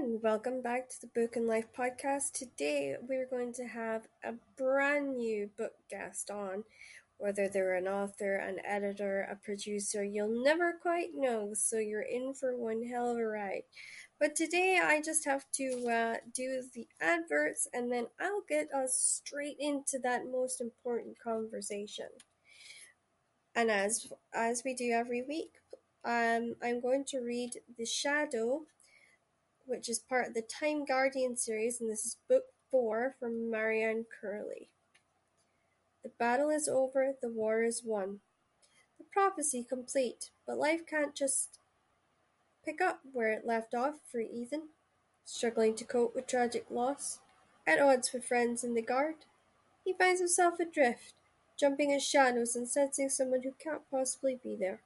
welcome back to the Book and Life podcast. Today we're going to have a brand new book guest on. Whether they're an author, an editor, a producer, you'll never quite know, so you're in for one hell of a ride. But today I just have to uh, do the adverts and then I'll get us straight into that most important conversation. And as as we do every week, um, I'm going to read The Shadow which is part of the Time Guardian series, and this is book four from Marianne Curley. The battle is over, the war is won. The prophecy complete, but life can't just pick up where it left off for Ethan, struggling to cope with tragic loss. At odds with friends in the guard, he finds himself adrift, jumping in shadows and sensing someone who can't possibly be there.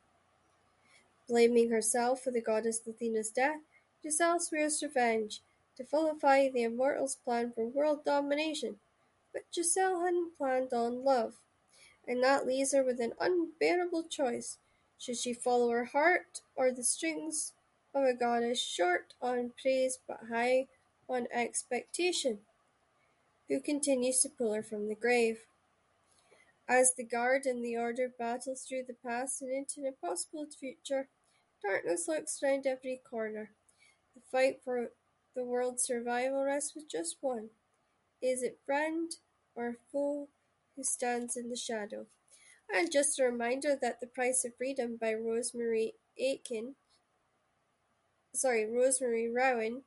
Blaming herself for the goddess Athena's death, Giselle swears revenge, to vilify the Immortals' plan for world domination, but Giselle hadn't planned on love, and that leaves her with an unbearable choice. Should she follow her heart, or the strings of a goddess short on praise but high on expectation, who continues to pull her from the grave? As the guard and the order battle through the past and into an impossible future, darkness lurks round every corner. The fight for the world's survival rests with just one: is it friend or foe who stands in the shadow? And just a reminder that The Price of Freedom by Rosemary Aitken, sorry, Rosemary Rowan,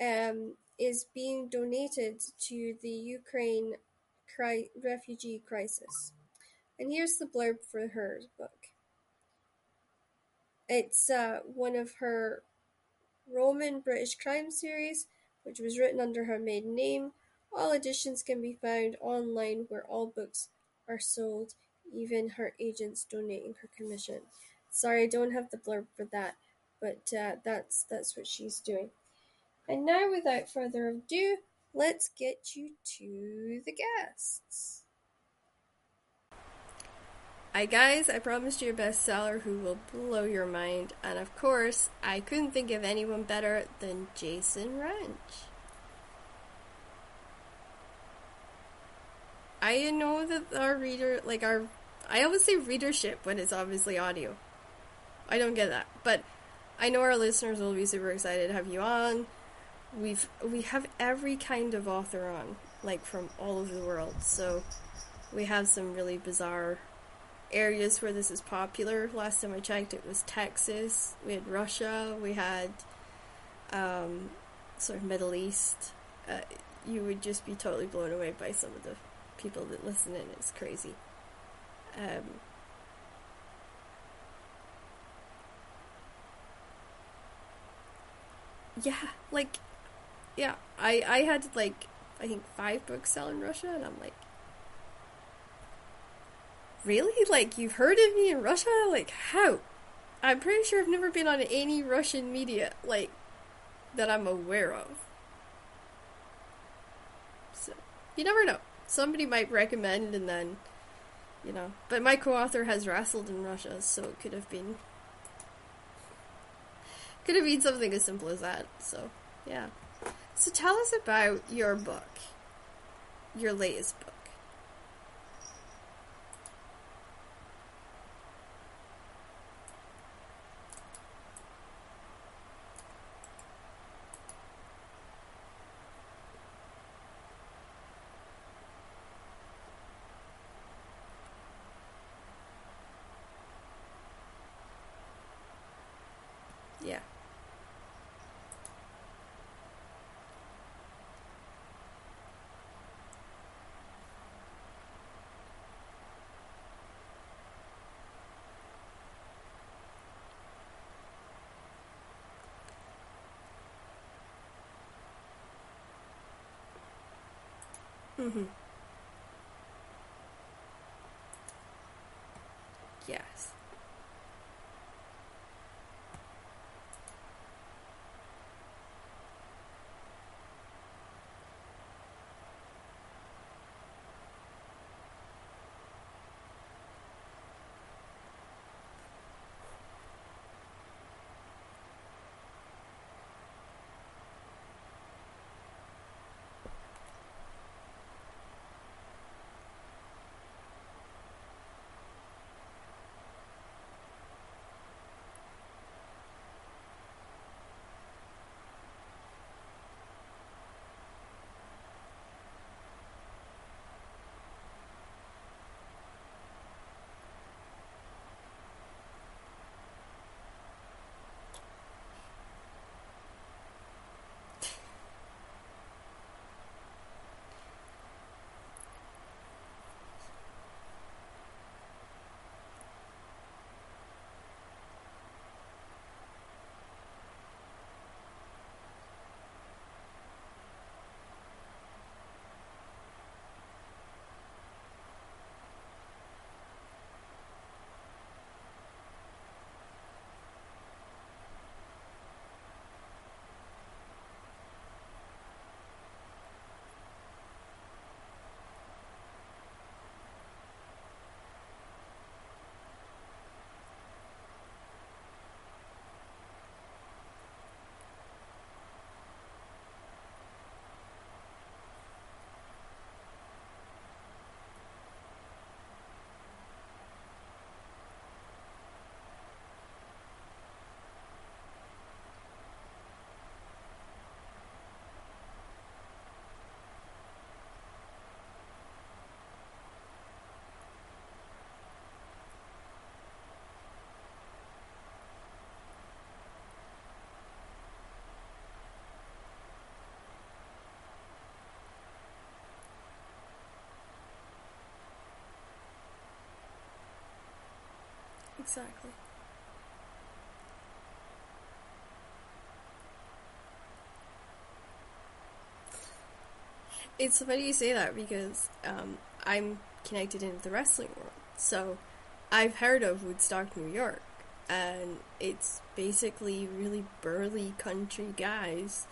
um, is being donated to the Ukraine cri- refugee crisis. And here's the blurb for her book. It's uh, one of her Roman British crime series, which was written under her maiden name. All editions can be found online where all books are sold, even her agents donating her commission. Sorry, I don't have the blurb for that, but uh, that's that's what she's doing. And now, without further ado, let's get you to the guests. Hi guys, I promised you a bestseller who will blow your mind, and of course, I couldn't think of anyone better than Jason Wrench. I know that our reader, like our, I always say readership when it's obviously audio. I don't get that, but I know our listeners will be super excited to have you on. We've we have every kind of author on, like from all over the world. So we have some really bizarre areas where this is popular. Last time I checked, it was Texas. We had Russia. We had um, sort of Middle East. Uh, you would just be totally blown away by some of the people that listen in. It's crazy. Um, yeah, like, yeah, I I had like I think five books sell in Russia, and I'm like, really? Like, you've heard of me in Russia? Like, how? I'm pretty sure I've never been on any Russian media, like, that I'm aware of. So, you never know. Somebody might recommend and then, you know. But my co author has wrestled in Russia, so it could have been. Could have been something as simple as that, so, yeah. So tell us about your book, your latest book. Yeah. Mm-hmm. Yes. Exactly. It's funny you say that because um, I'm connected into the wrestling world. So I've heard of Woodstock, New York, and it's basically really burly country guys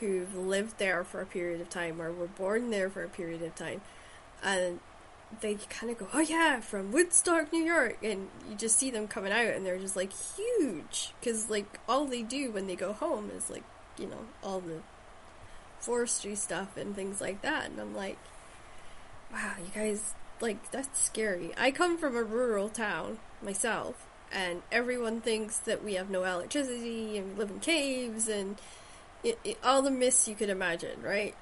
who've lived there for a period of time or were born there for a period of time. And they kind of go, oh yeah, from Woodstock, New York, and you just see them coming out, and they're just like huge, because like all they do when they go home is like, you know, all the forestry stuff and things like that, and I'm like, wow, you guys, like that's scary. I come from a rural town myself, and everyone thinks that we have no electricity and we live in caves and it, it, all the myths you could imagine, right?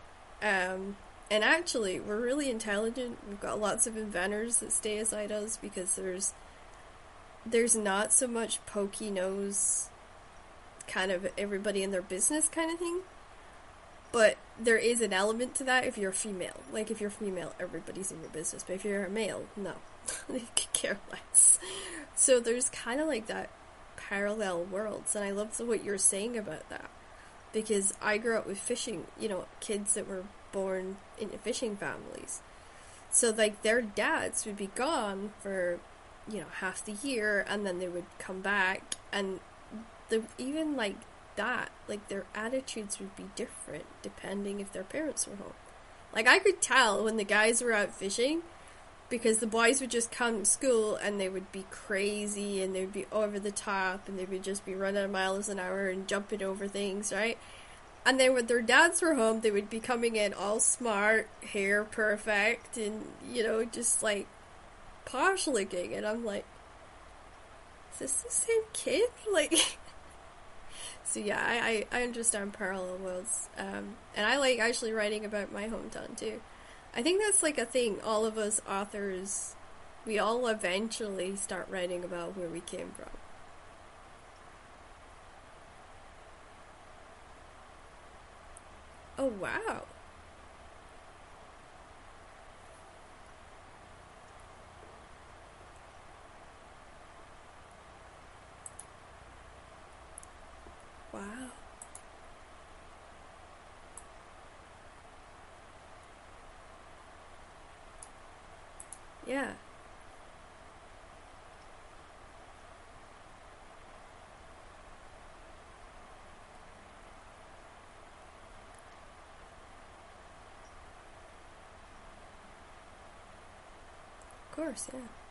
Um, and actually, we're really intelligent. We've got lots of inventors that stay aside us because there's there's not so much pokey nose kind of everybody in their business kind of thing. But there is an element to that if you're female. Like if you're female, everybody's in your business. But if you're a male, no. they could care less. So there's kind of like that parallel worlds, and I love what you're saying about that because I grew up with fishing, you know, kids that were born into fishing families. So like their dads would be gone for, you know, half the year and then they would come back and the even like that, like their attitudes would be different depending if their parents were home. Like I could tell when the guys were out fishing because the boys would just come to school and they would be crazy and they would be over the top and they would just be running miles an hour and jumping over things, right? And then when their dads were home, they would be coming in all smart, hair perfect, and you know, just like posh looking. And I'm like, is this the same kid? Like, so yeah, I, I, I understand parallel worlds. Um, and I like actually writing about my hometown too. I think that's like a thing. All of us authors, we all eventually start writing about where we came from. Oh, wow. Yeah. Of course, yeah.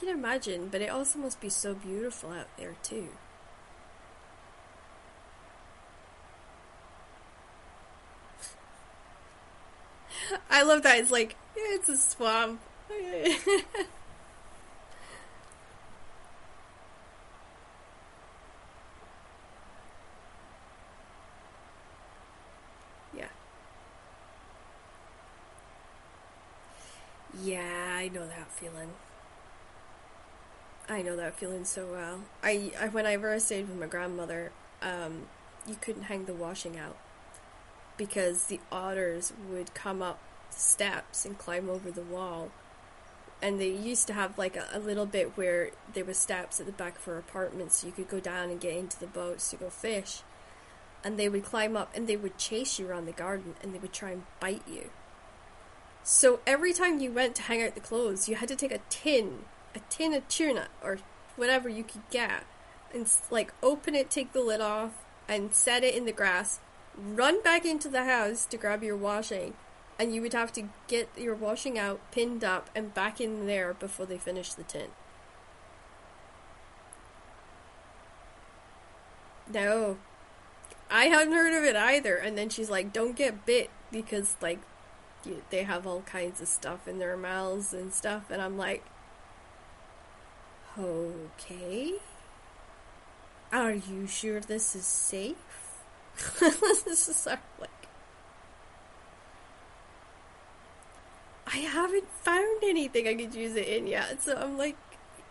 Can imagine, but it also must be so beautiful out there too. I love that. It's like, yeah, it's a swamp. yeah. Yeah, I know that feeling. I know that feeling so well. I, I whenever I stayed with my grandmother, um, you couldn't hang the washing out because the otters would come up the steps and climb over the wall. And they used to have like a, a little bit where there were steps at the back of our apartment so you could go down and get into the boats to go fish. And they would climb up and they would chase you around the garden and they would try and bite you. So every time you went to hang out the clothes, you had to take a tin a tin of tuna or whatever you could get and like open it, take the lid off, and set it in the grass. Run back into the house to grab your washing, and you would have to get your washing out, pinned up, and back in there before they finish the tin. No, I hadn't heard of it either. And then she's like, "Don't get bit because like you, they have all kinds of stuff in their mouths and stuff." And I'm like, Okay. Are you sure this is safe? this is of like. I haven't found anything I could use it in yet, so I'm like,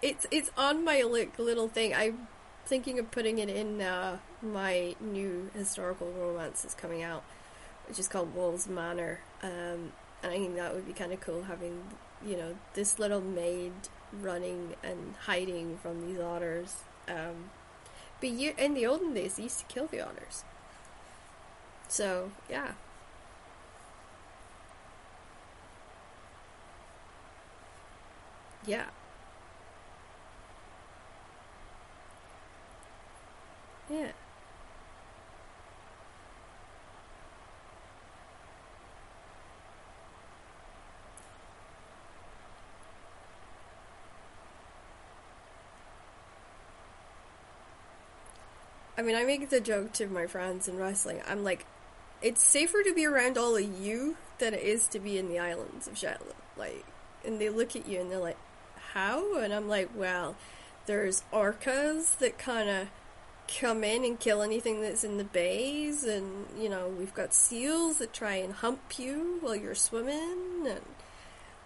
it's it's on my like little thing. I'm thinking of putting it in uh, my new historical romance that's coming out, which is called Wolves Manor. Um, and I think that would be kind of cool having, you know, this little maid running and hiding from these otters. Um, but you, in the olden days, they used to kill the otters. So, yeah. Yeah. Yeah. I mean, I make the joke to my friends in wrestling. I'm like, it's safer to be around all of you than it is to be in the islands of Shetland. Like, and they look at you and they're like, how? And I'm like, well, there's orcas that kind of come in and kill anything that's in the bays, and you know, we've got seals that try and hump you while you're swimming, and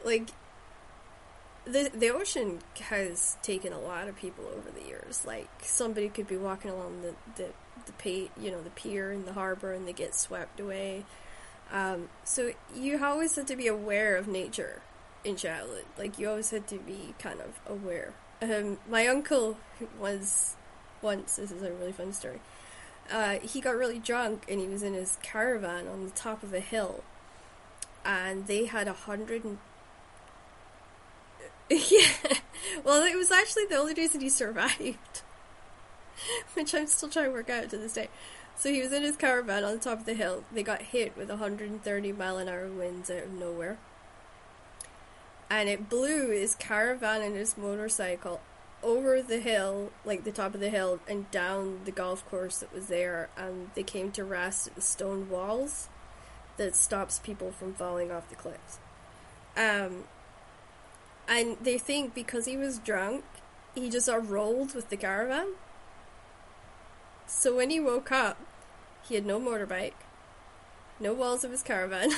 like, the the ocean has taken a lot of people over the years. Like somebody could be walking along the the the pay, you know the pier in the harbor and they get swept away. Um, so you always had to be aware of nature in Shetland. Like you always had to be kind of aware. Um, my uncle was once. This is a really fun story. Uh, he got really drunk and he was in his caravan on the top of a hill, and they had a hundred and yeah. Well, it was actually the only reason he survived. Which I'm still trying to work out to this day. So he was in his caravan on the top of the hill. They got hit with 130 mile an hour winds out of nowhere. And it blew his caravan and his motorcycle over the hill, like the top of the hill, and down the golf course that was there. And they came to rest at the stone walls that stops people from falling off the cliffs. Um, and they think because he was drunk, he just rolled with the caravan. So when he woke up, he had no motorbike, no walls of his caravan,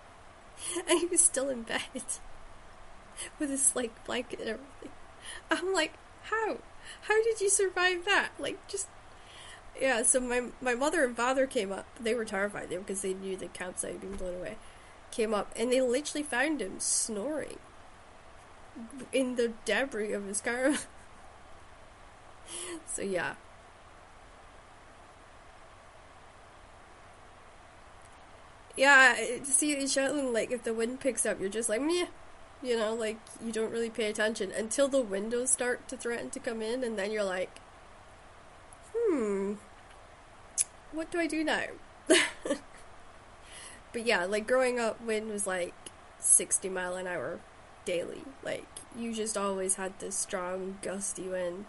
and he was still in bed with his like blanket and everything. I'm like, how? How did you survive that? Like, just yeah. So my my mother and father came up. They were terrified there because they knew the campsite had been blown away. Came up and they literally found him snoring in the debris of his car. so yeah. Yeah, see in Shetland, like if the wind picks up, you're just like meh, you know, like you don't really pay attention until the windows start to threaten to come in, and then you're like, hmm, what do I do now? but yeah, like growing up, wind was like sixty mile an hour daily. Like you just always had this strong gusty wind.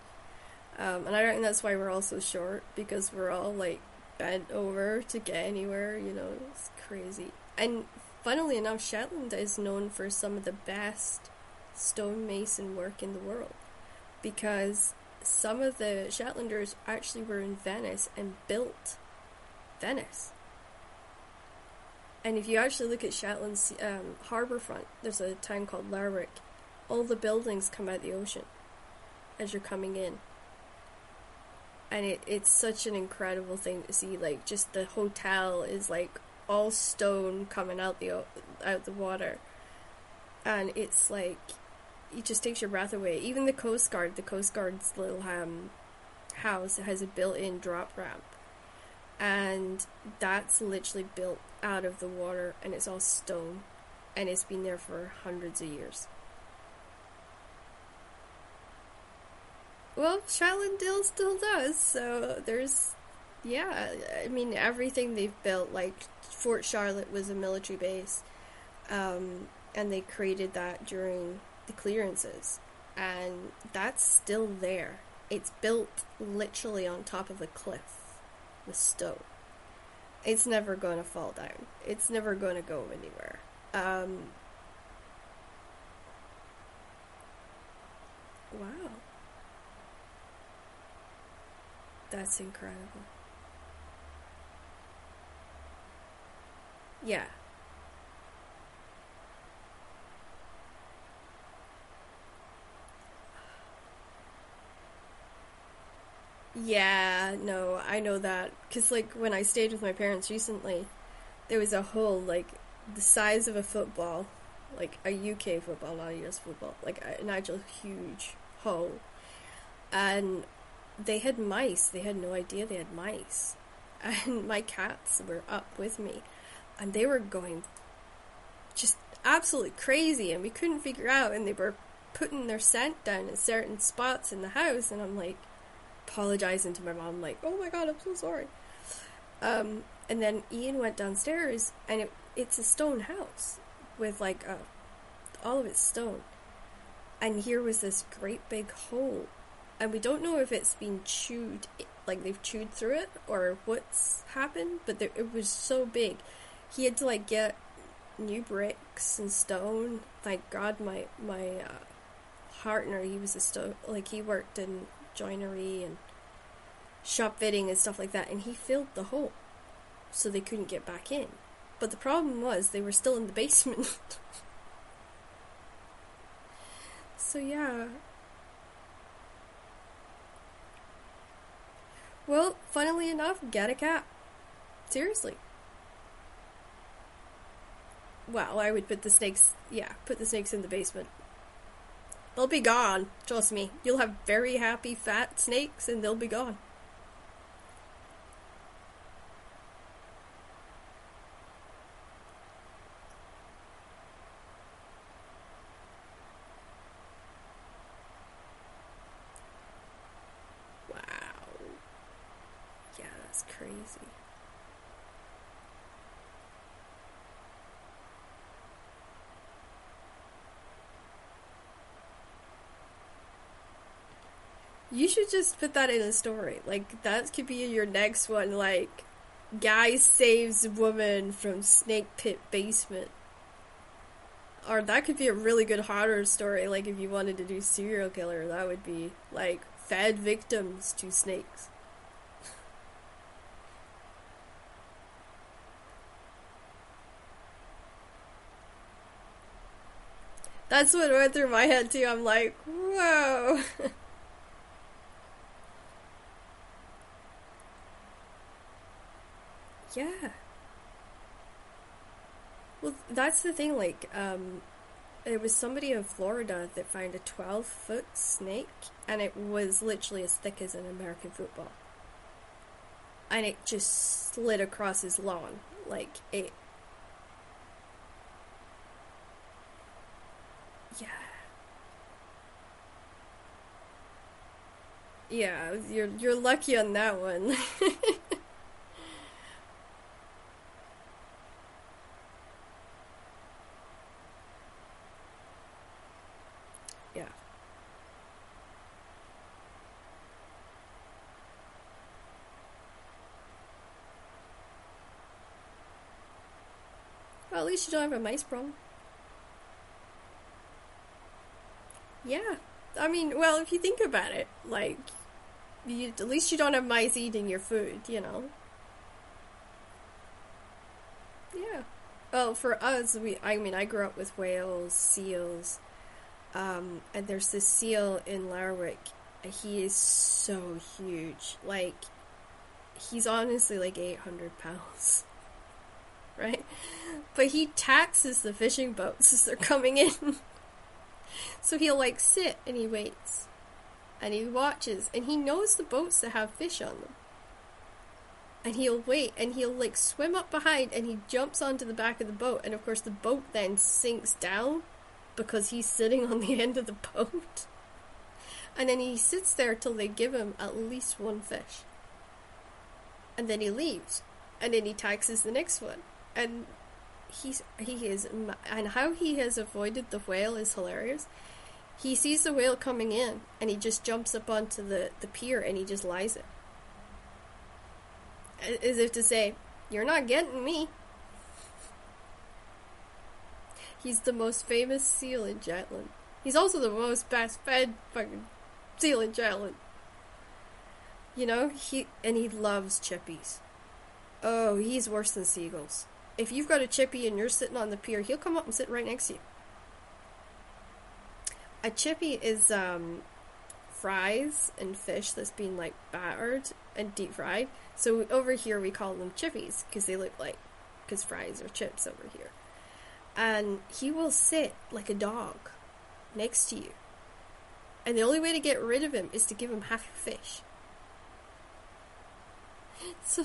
Um, and I reckon that's why we're all so short because we're all like bent over to get anywhere. You know, it's crazy. And funnily enough, Shetland is known for some of the best stonemason work in the world because some of the Shetlanders actually were in Venice and built Venice. And if you actually look at Shetland's um, harbour front, there's a town called Lerwick. All the buildings come out the ocean as you're coming in. And it, it's such an incredible thing to see. Like, just the hotel is like all stone coming out the out the water, and it's like it just takes your breath away. Even the Coast Guard, the Coast Guard's little um, house has a built-in drop ramp, and that's literally built out of the water and it's all stone and it's been there for hundreds of years. Well, Shetland still does, so there's, yeah, I mean, everything they've built, like Fort Charlotte was a military base, um, and they created that during the clearances, and that's still there. It's built literally on top of a cliff with stone it's never going to fall down. It's never going to go anywhere. Um, wow. That's incredible. Yeah. Yeah, no, I know that. Because, like, when I stayed with my parents recently, there was a hole, like, the size of a football, like a UK football, not a US football, like an actual huge hole. And they had mice. They had no idea they had mice. And my cats were up with me. And they were going just absolutely crazy. And we couldn't figure out. And they were putting their scent down at certain spots in the house. And I'm like, apologizing to my mom, like, oh my god, I'm so sorry. Um, and then Ian went downstairs, and it, it's a stone house with like a, all of it's stone. And here was this great big hole, and we don't know if it's been chewed, like they've chewed through it, or what's happened. But there, it was so big, he had to like get new bricks and stone. Thank God, my my uh, partner, he was a stone, like he worked in joinery and shop fitting and stuff like that, and he filled the hole so they couldn't get back in. But the problem was they were still in the basement. so yeah. Well, funnily enough, get a cat. Seriously. Well, I would put the snakes, yeah, put the snakes in the basement. They'll be gone. Trust me. You'll have very happy fat snakes and they'll be gone. Wow. Yeah, that's crazy. You should just put that in a story. Like that could be your next one. Like, guy saves woman from snake pit basement. Or that could be a really good horror story. Like if you wanted to do serial killer, that would be like fed victims to snakes. That's what went through my head too. I'm like, whoa. Yeah. Well, that's the thing. Like, um, there was somebody in Florida that found a 12 foot snake, and it was literally as thick as an American football. And it just slid across his lawn. Like, it. Yeah. Yeah, you're you're lucky on that one. yeah. You don't have a mice problem. Yeah. I mean, well, if you think about it, like, you, at least you don't have mice eating your food, you know? Yeah. Well, for us, we, I mean, I grew up with whales, seals, um, and there's this seal in Lerwick. He is so huge. Like, he's honestly like 800 pounds. Right? But he taxes the fishing boats as they're coming in. so he'll like sit and he waits. And he watches. And he knows the boats that have fish on them. And he'll wait and he'll like swim up behind and he jumps onto the back of the boat. And of course, the boat then sinks down because he's sitting on the end of the boat. And then he sits there till they give him at least one fish. And then he leaves. And then he taxes the next one. And he's he is and how he has avoided the whale is hilarious. He sees the whale coming in and he just jumps up onto the, the pier and he just lies it. As if to say, You're not getting me. He's the most famous seal in Shetland. He's also the most best fed fucking seal in Shetland. You know, he and he loves chippies. Oh, he's worse than seagulls. If you've got a chippy and you're sitting on the pier, he'll come up and sit right next to you. A chippy is um, fries and fish that's been like battered and deep fried. So over here we call them chippies because they look like because fries are chips over here. And he will sit like a dog next to you. And the only way to get rid of him is to give him half your fish. So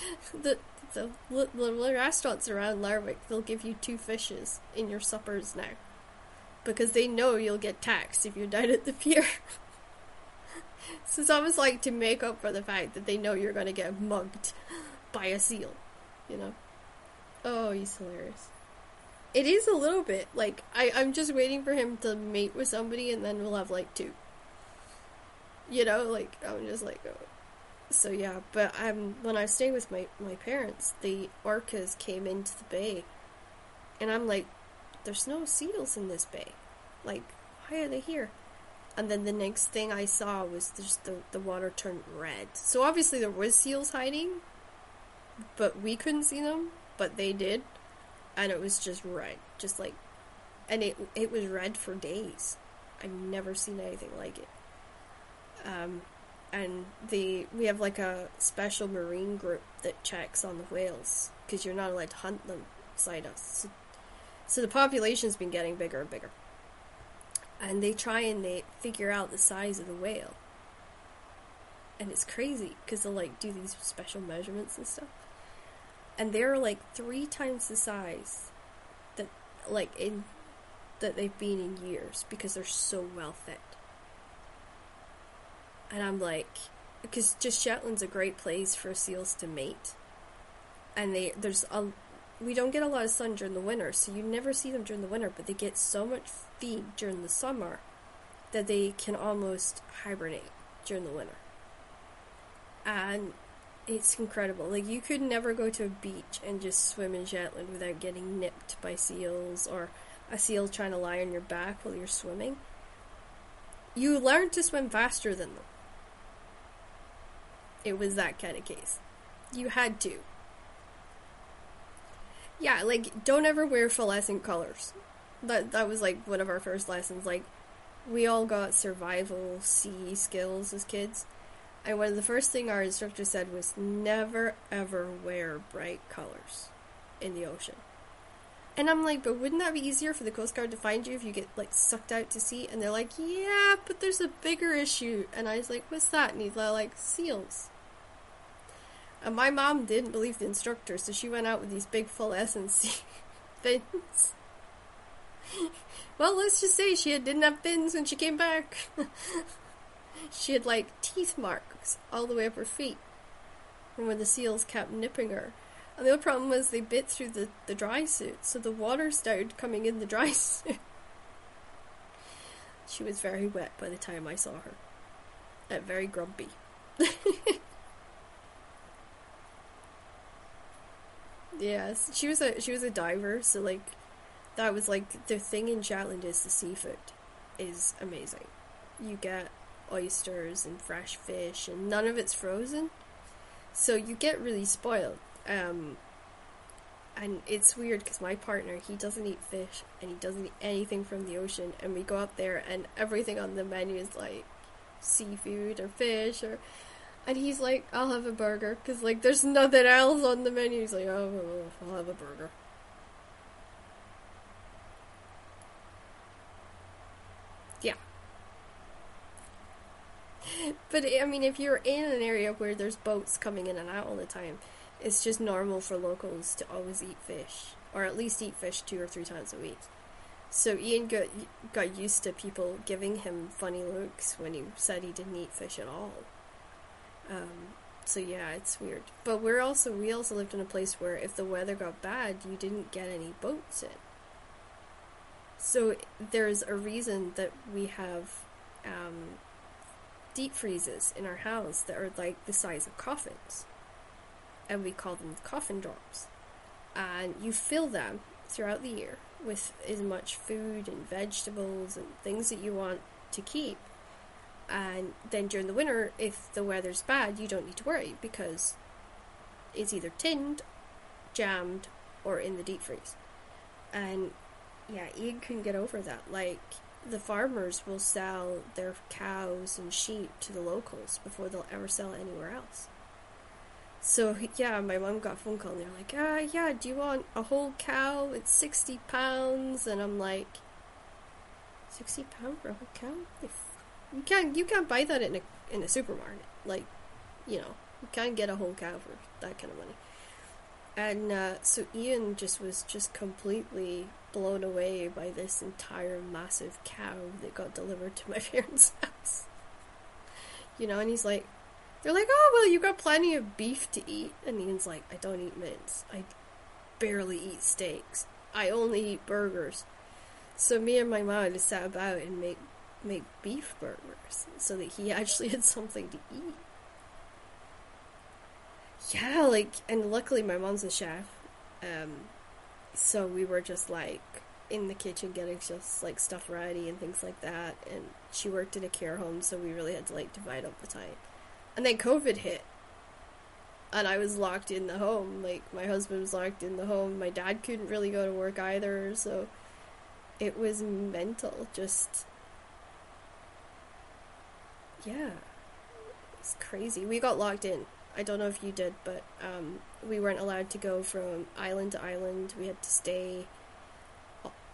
the the little restaurants around Lerwick, they'll give you two fishes in your suppers now. Because they know you'll get taxed if you're down at the pier. so it's almost like to make up for the fact that they know you're going to get mugged by a seal. You know? Oh, he's hilarious. It is a little bit. Like, I, I'm just waiting for him to mate with somebody and then we'll have like two. You know, like, I'm just like, oh, so yeah, but um, when I stay with my, my parents, the orcas came into the bay, and I'm like, there's no seals in this bay. Like, why are they here? And then the next thing I saw was just the, the water turned red. So obviously there was seals hiding, but we couldn't see them, but they did. And it was just red. Just like, and it, it was red for days. I've never seen anything like it. Um, and the we have like a special marine group that checks on the whales because you're not allowed to hunt them beside us. So, so the population's been getting bigger and bigger, and they try and they figure out the size of the whale, and it's crazy because they'll like do these special measurements and stuff, and they're like three times the size that like in that they've been in years because they're so well fed and I'm like, because just Shetland's a great place for seals to mate, and they there's a we don't get a lot of sun during the winter, so you never see them during the winter, but they get so much feed during the summer that they can almost hibernate during the winter. And it's incredible. Like you could never go to a beach and just swim in Shetland without getting nipped by seals or a seal trying to lie on your back while you're swimming. You learn to swim faster than them it was that kind of case. You had to. Yeah, like don't ever wear fluorescent colors. That that was like one of our first lessons. Like we all got survival sea skills as kids. And one of the first thing our instructor said was never ever wear bright colors in the ocean. And I'm like, but wouldn't that be easier for the Coast Guard to find you if you get like sucked out to sea? And they're like, yeah, but there's a bigger issue. And I was like, what's that? And he's like, seals. And my mom didn't believe the instructor, so she went out with these big fluorescent fins. well, let's just say she didn't have fins when she came back. she had like teeth marks all the way up her feet from when the seals kept nipping her. And the other problem was they bit through the, the dry suit, so the water started coming in the dry suit. she was very wet by the time I saw her. And very grumpy. Yes, she was a she was a diver, so like that was like the thing in Shetland is the seafood is amazing. You get oysters and fresh fish, and none of it's frozen, so you get really spoiled. Um, and it's weird because my partner he doesn't eat fish and he doesn't eat anything from the ocean, and we go out there and everything on the menu is like seafood or fish or and he's like, I'll have a burger. Because, like, there's nothing else on the menu. He's like, oh, I'll have a burger. Yeah. But, I mean, if you're in an area where there's boats coming in and out all the time, it's just normal for locals to always eat fish. Or at least eat fish two or three times a week. So Ian got got used to people giving him funny looks when he said he didn't eat fish at all. Um, so yeah, it's weird. But we're also we also lived in a place where if the weather got bad, you didn't get any boats in. So there's a reason that we have um, deep freezes in our house that are like the size of coffins, and we call them coffin drops. And you fill them throughout the year with as much food and vegetables and things that you want to keep And then during the winter, if the weather's bad, you don't need to worry because it's either tinned, jammed, or in the deep freeze. And yeah, Ian couldn't get over that. Like, the farmers will sell their cows and sheep to the locals before they'll ever sell anywhere else. So yeah, my mom got a phone call and they're like, ah, yeah, do you want a whole cow? It's sixty pounds, and I'm like, sixty pound for a whole cow? You can't you can't buy that in a in a supermarket. Like, you know, you can't get a whole cow for that kind of money. And uh, so Ian just was just completely blown away by this entire massive cow that got delivered to my parents' house. You know, and he's like, they're like, oh, well, you got plenty of beef to eat. And Ian's like, I don't eat mince. I barely eat steaks. I only eat burgers. So me and my mom just sat about and make make beef burgers so that he actually had something to eat. Yeah, like, and luckily my mom's a chef. Um, so we were just like in the kitchen getting just like stuff ready and things like that. And she worked in a care home, so we really had to like divide up the time. And then COVID hit. And I was locked in the home. Like, my husband was locked in the home. My dad couldn't really go to work either. So it was mental. Just. Yeah. It's crazy. We got locked in. I don't know if you did, but um, we weren't allowed to go from island to island. We had to stay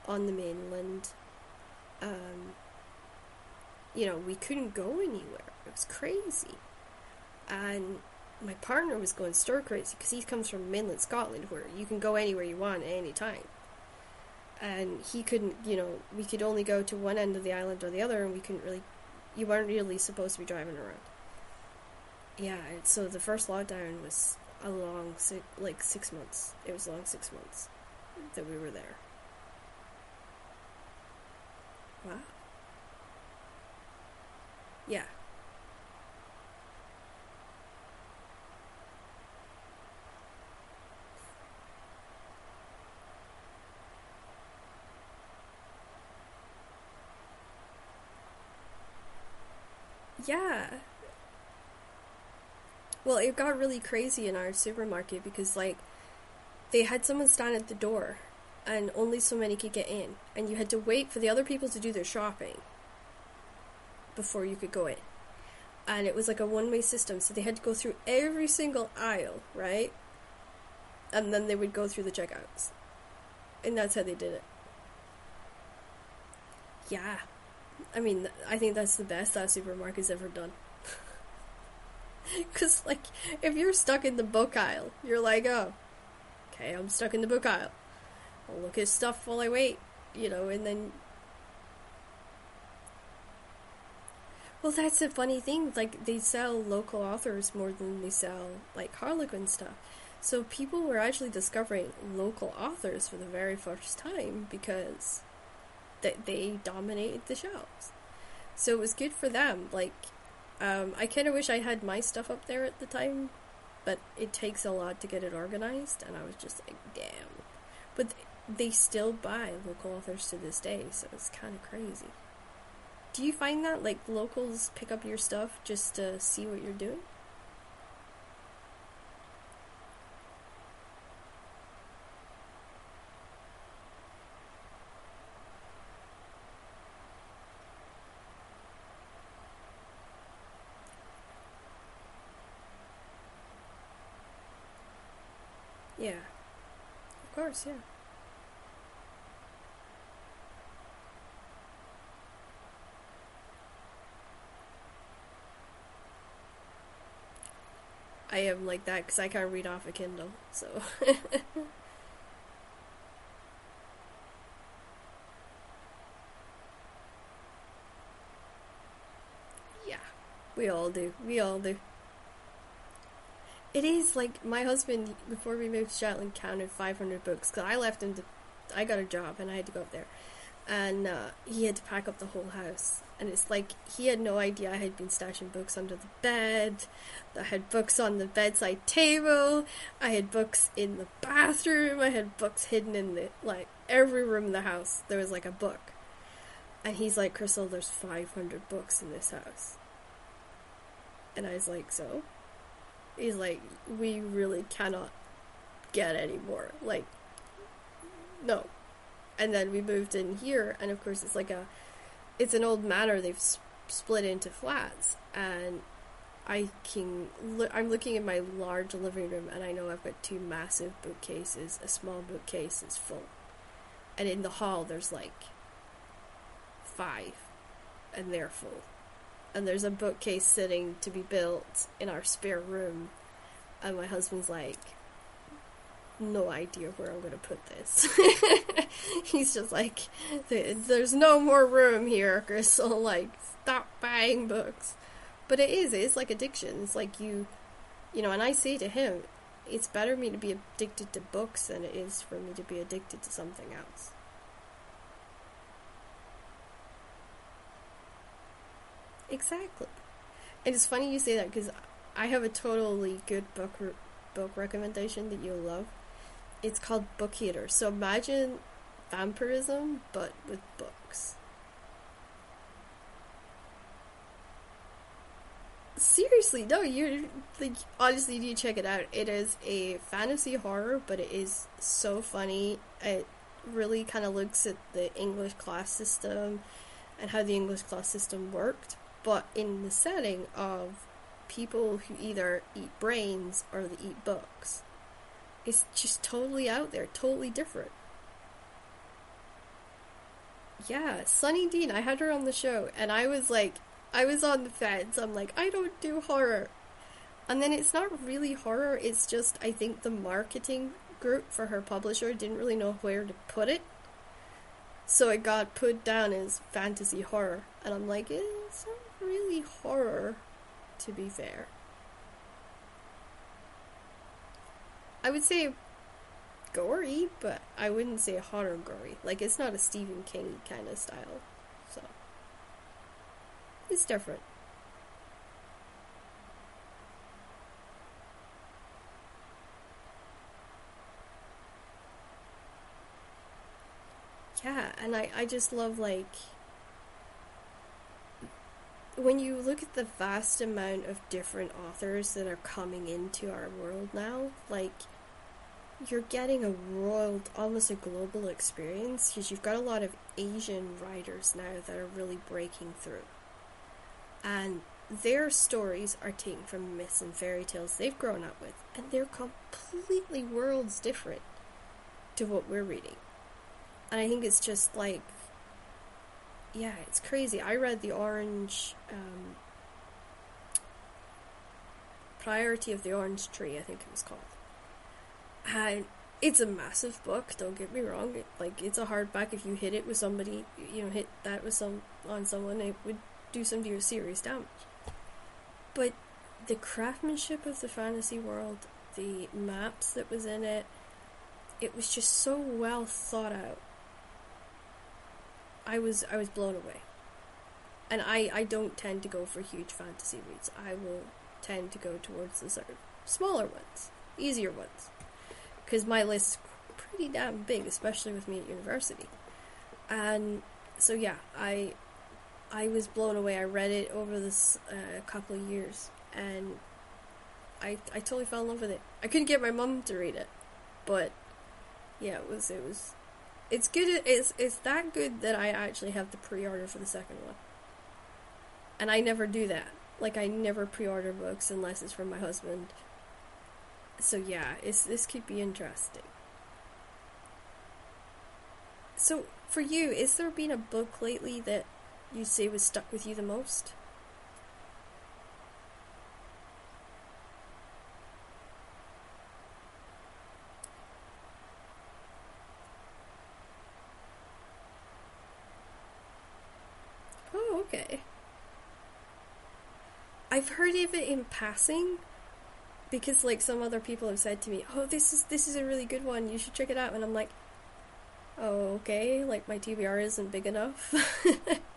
on the mainland. Um, you know, we couldn't go anywhere. It was crazy and my partner was going stir crazy because he comes from mainland Scotland where you can go anywhere you want at any time. And he couldn't, you know, we could only go to one end of the island or the other, and we couldn't really, you weren't really supposed to be driving around. Yeah, so the first lockdown was a long, like six months. It was long six months that we were there. Wow. Yeah, Yeah. Well, it got really crazy in our supermarket because, like, they had someone stand at the door and only so many could get in. And you had to wait for the other people to do their shopping before you could go in. And it was like a one way system, so they had to go through every single aisle, right? And then they would go through the checkouts. And that's how they did it. Yeah, I mean, I think that's the best that supermarket's ever done. Because, like, if you're stuck in the book aisle, you're like, oh, okay, I'm stuck in the book aisle. I'll look at stuff while I wait, you know, and then. Well, that's a funny thing. Like, they sell local authors more than they sell, like, Harlequin stuff. So people were actually discovering local authors for the very first time because that they dominated the shelves. So it was good for them. Like, um, I kind of wish I had my stuff up there at the time, but it takes a lot to get it organized, and I was just like, damn. But they still buy local authors to this day, so it's kind of crazy. Do you find that like locals pick up your stuff just to see what you're doing? Yeah. Of course, yeah. I am like that because I can't read off a Kindle, so. yeah, we all do. We all do. It is like my husband before we moved to Shetland counted 500 books because I left him to. I got a job and I had to go up there, and uh, he had to pack up the whole house. And it's like he had no idea I had been stashing books under the bed. I had books on the bedside table. I had books in the bathroom. I had books hidden in the like every room in the house. There was like a book, and he's like, "Crystal, there's 500 books in this house." And I was like, so? He's like, we really cannot get any more. Like, no. And then we moved in here, and of course it's like a, it's an old manor. They've split into flats, and I can. Lo- I'm looking at my large living room, and I know I've got two massive bookcases. A small bookcase is full, and in the hall there's like five, and they're full. And there's a bookcase sitting to be built in our spare room, and my husband's like, no idea where I'm going to put this. He's just like, there's no more room here, Crystal. Like, stop buying books. But it is, it's like addiction. It's like you, you know, and I say to him, it's better me to be addicted to books than it is for me to be addicted to something else. Exactly. And it's funny you say that because I have a totally good book re- book recommendation that you'll love. It's called Book Eater. So imagine vampirism but with books. Seriously, no, you like honestly you check it out. It is a fantasy horror, but it is so funny. It really kind of looks at the English class system and how the English class system worked, but in the setting of people who either eat brains or they eat books. It's just totally out there, totally different. Yeah, Sunyi Dean, I had her on the show, and I was like, I was on the fence. I'm like, I don't do horror. And then it's not really horror, it's just, I think the marketing group for her publisher didn't really know where to put it. So it got put down as fantasy horror. And I'm like, eh, it's not really horror, to be fair. I would say gory, but I wouldn't say horror gory. Like, it's not a Stephen King kind of style. So. It's different. Yeah, and I, I just love like when you look at the vast amount of different authors that are coming into our world now, like you're getting a world, almost a global experience because you've got a lot of Asian writers now that are really breaking through and their stories are taken from myths and fairy tales they've grown up with, and they're completely worlds different to what we're reading. And I think it's just like, yeah, it's crazy. I read the Orange um, Priory of the Orange Tree, I think it was called, and it's a massive book. Don't get me wrong. It, like it's a hardback. If you hit it with somebody, you know, hit that with some on someone, it would do some serious damage. But the craftsmanship of the fantasy world, the maps that was in it, it was just so well thought out. I was I was blown away. And I, I don't tend to go for huge fantasy reads. I will tend to go towards the sort of smaller ones, easier ones. Because my list's pretty damn big, especially with me at university. And so yeah, I I was blown away. I read it over this uh, couple of years, and I I totally fell in love with it. I couldn't get my mom to read it, but yeah, it was it was it's good. It's it's that good that I actually have the pre-order for the second one, and I never do that. Like I never pre-order books unless it's from my husband. So yeah, it's this could be interesting. So for you, is there been a book lately that you say was stuck with you the most? Oh, okay. I've heard of it in passing because like some other people have said to me, "Oh, this is this is a really good one. You should check it out." And I'm like, "Oh, okay. Like my TBR isn't big enough."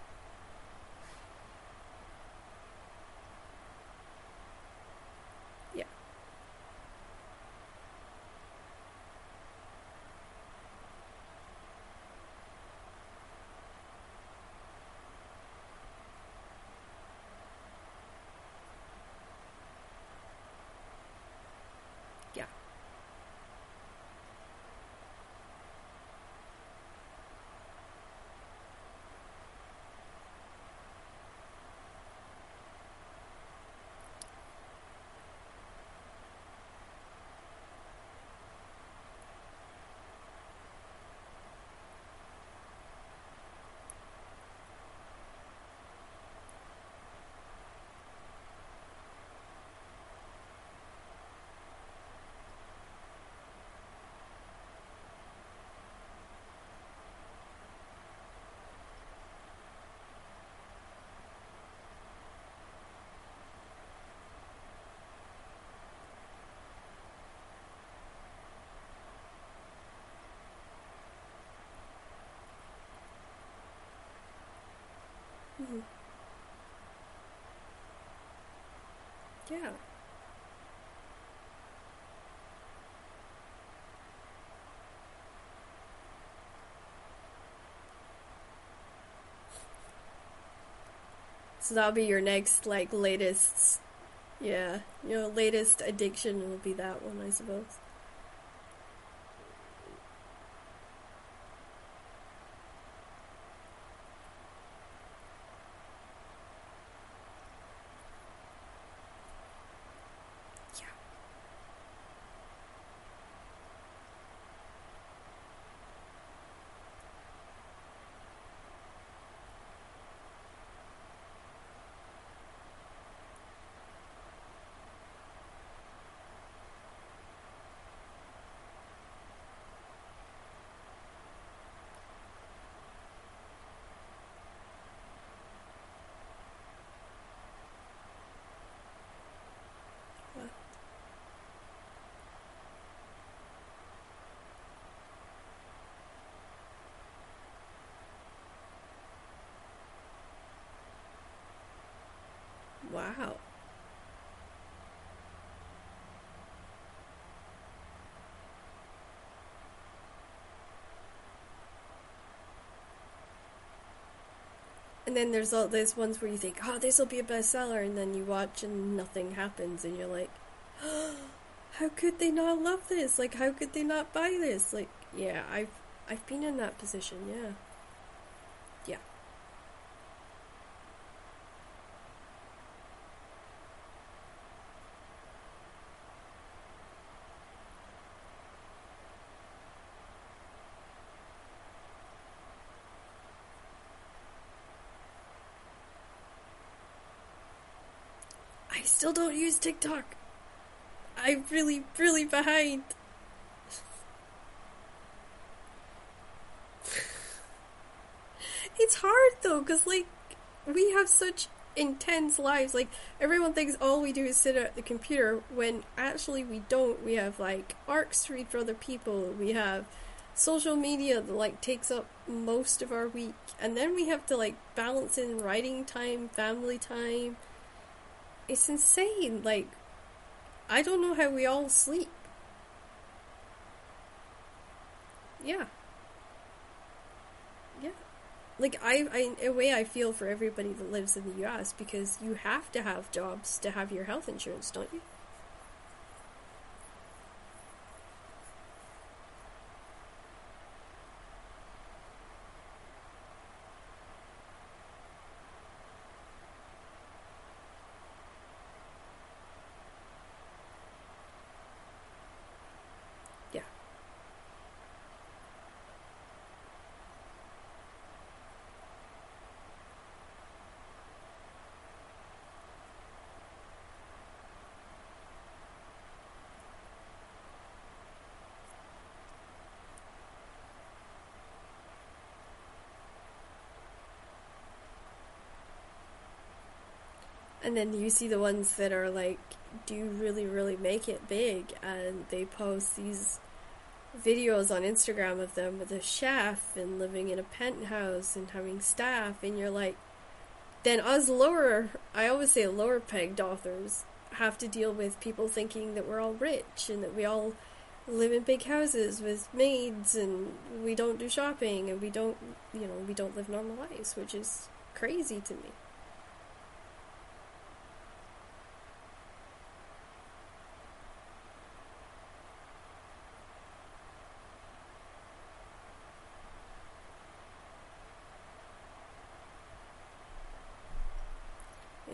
So that'll be your next, like, latest, yeah, your latest addiction will be that one, I suppose. Wow. And then there's all those ones where you think, oh, this will be a bestseller, and then you watch and nothing happens, and you're like, oh, how could they not love this? Like, how could they not buy this? Like, yeah, I've I've been in that position, yeah. Yeah. I still don't use TikTok. I'm really, really behind. it's hard though, because, like, we have such intense lives. Like, everyone thinks all we do is sit at the computer, when actually we don't. We have, like, ARCs to read for other people, we have social media that, like, takes up most of our week, and then we have to, like, balance in writing time, family time it's insane. Like, I don't know how we all sleep. Yeah. Yeah. Like, I, I, in a way, I feel for everybody that lives in the US because you have to have jobs to have your health insurance, don't you? And then you see the ones that are like, do really, really make it big, and they post these videos on Instagram of them with a chef and living in a penthouse and having staff, and you're like, then us lower, I always say lower pegged authors have to deal with people thinking that we're all rich and that we all live in big houses with maids and we don't do shopping and we don't, you know, we don't live normal lives, which is crazy to me.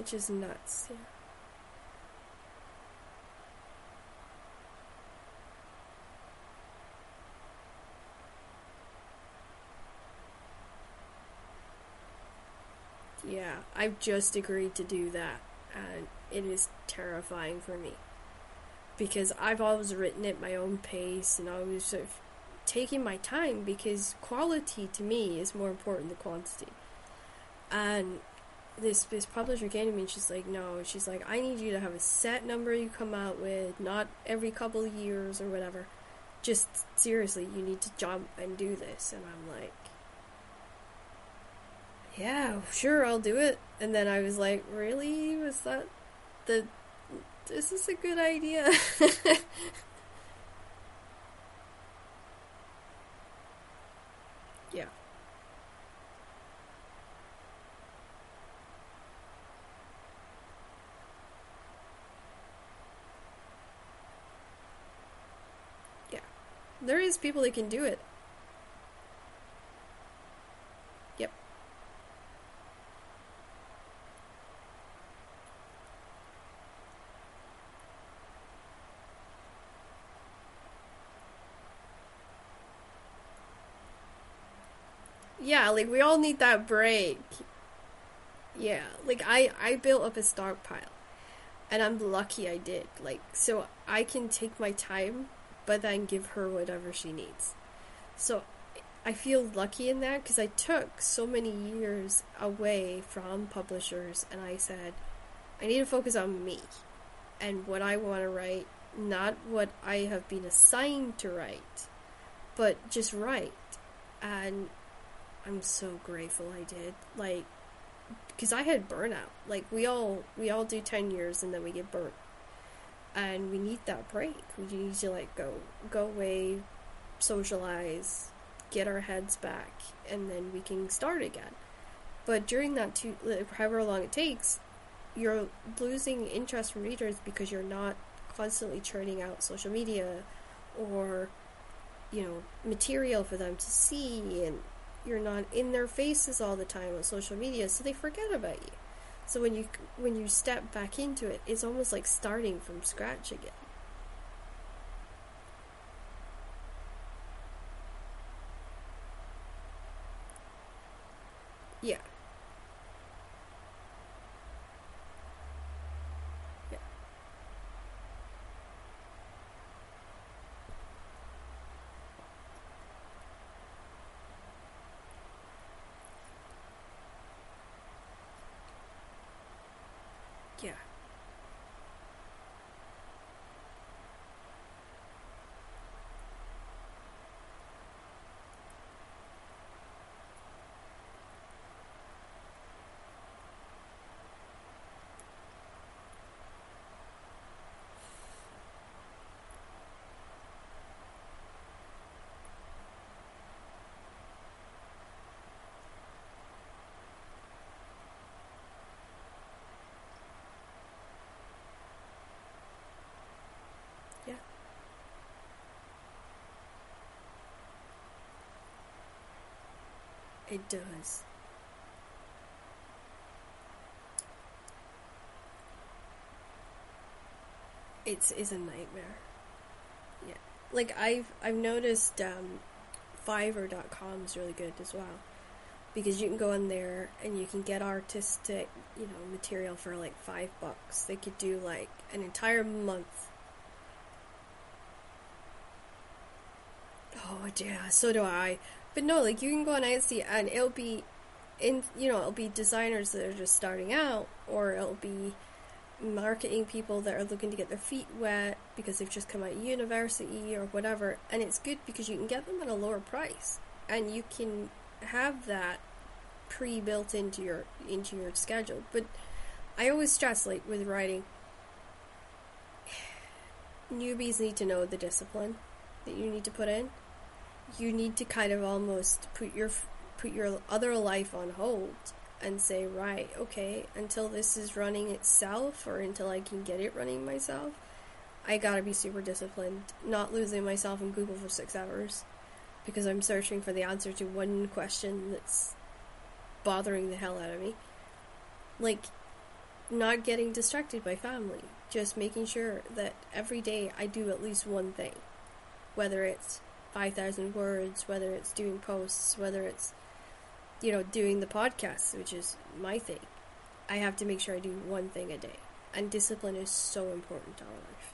Which is nuts, yeah. Yeah, I've just agreed to do that, and it is terrifying for me. Because I've always written at my own pace and always sort of taking my time because quality to me is more important than quantity. And this this publisher came to me and she's like, no, she's like, I need you to have a set number you come out with, not every couple years or whatever. Just seriously, you need to jump and do this. And I'm like, yeah, sure, I'll do it. And then I was like, really? Was that the. This is a good idea. yeah. Yeah. There is people that can do it. Yep. Yeah, like we all need that break. Yeah, like I I built up a stockpile, and I'm lucky I did. Like so I can take my time, but then give her whatever she needs. So I feel lucky in that because I took so many years away from publishers, and I said I need to focus on me and what I want to write, not what I have been assigned to write, but just write. And I'm so grateful I did. Like, because I had burnout. Like we all we all do ten years and then we get burnt, and we need that break. We need to like go go away, socialize, get our heads back, and then we can start again. But during that two, however long it takes, you're losing interest from readers because you're not constantly churning out social media or you know material for them to see and you're not in their faces all the time on social media, so they forget about you. So when you when you step back into it, it's almost like starting from scratch again. Yeah. Yeah. It does. It's is a nightmare. Yeah. Like I've I've noticed um fiverr.com is really good as well because you can go in there and you can get artistic, you know, material for like 5 bucks. They could do like an entire month Oh yeah, so do I. But no, like you can go on Etsy and it'll be in you know, it'll be designers that are just starting out or it'll be marketing people that are looking to get their feet wet because they've just come out of university or whatever. And it's good because you can get them at a lower price and you can have that pre-built into your into your schedule. But i always stress like with writing newbies need to know the discipline that you need to put in you need to kind of almost put your put your other life on hold and say, right, okay, until this is running itself or until I can get it running myself, I gotta be super disciplined, not losing myself in Google for six hours because I'm searching for the answer to one question that's bothering the hell out of me. Like, not getting distracted by family, just making sure that every day I do at least one thing, whether it's 5,000 words, whether it's doing posts, whether it's, you know, doing the podcast, which is my thing. I have to make sure I do one thing a day. And discipline is so important to our life.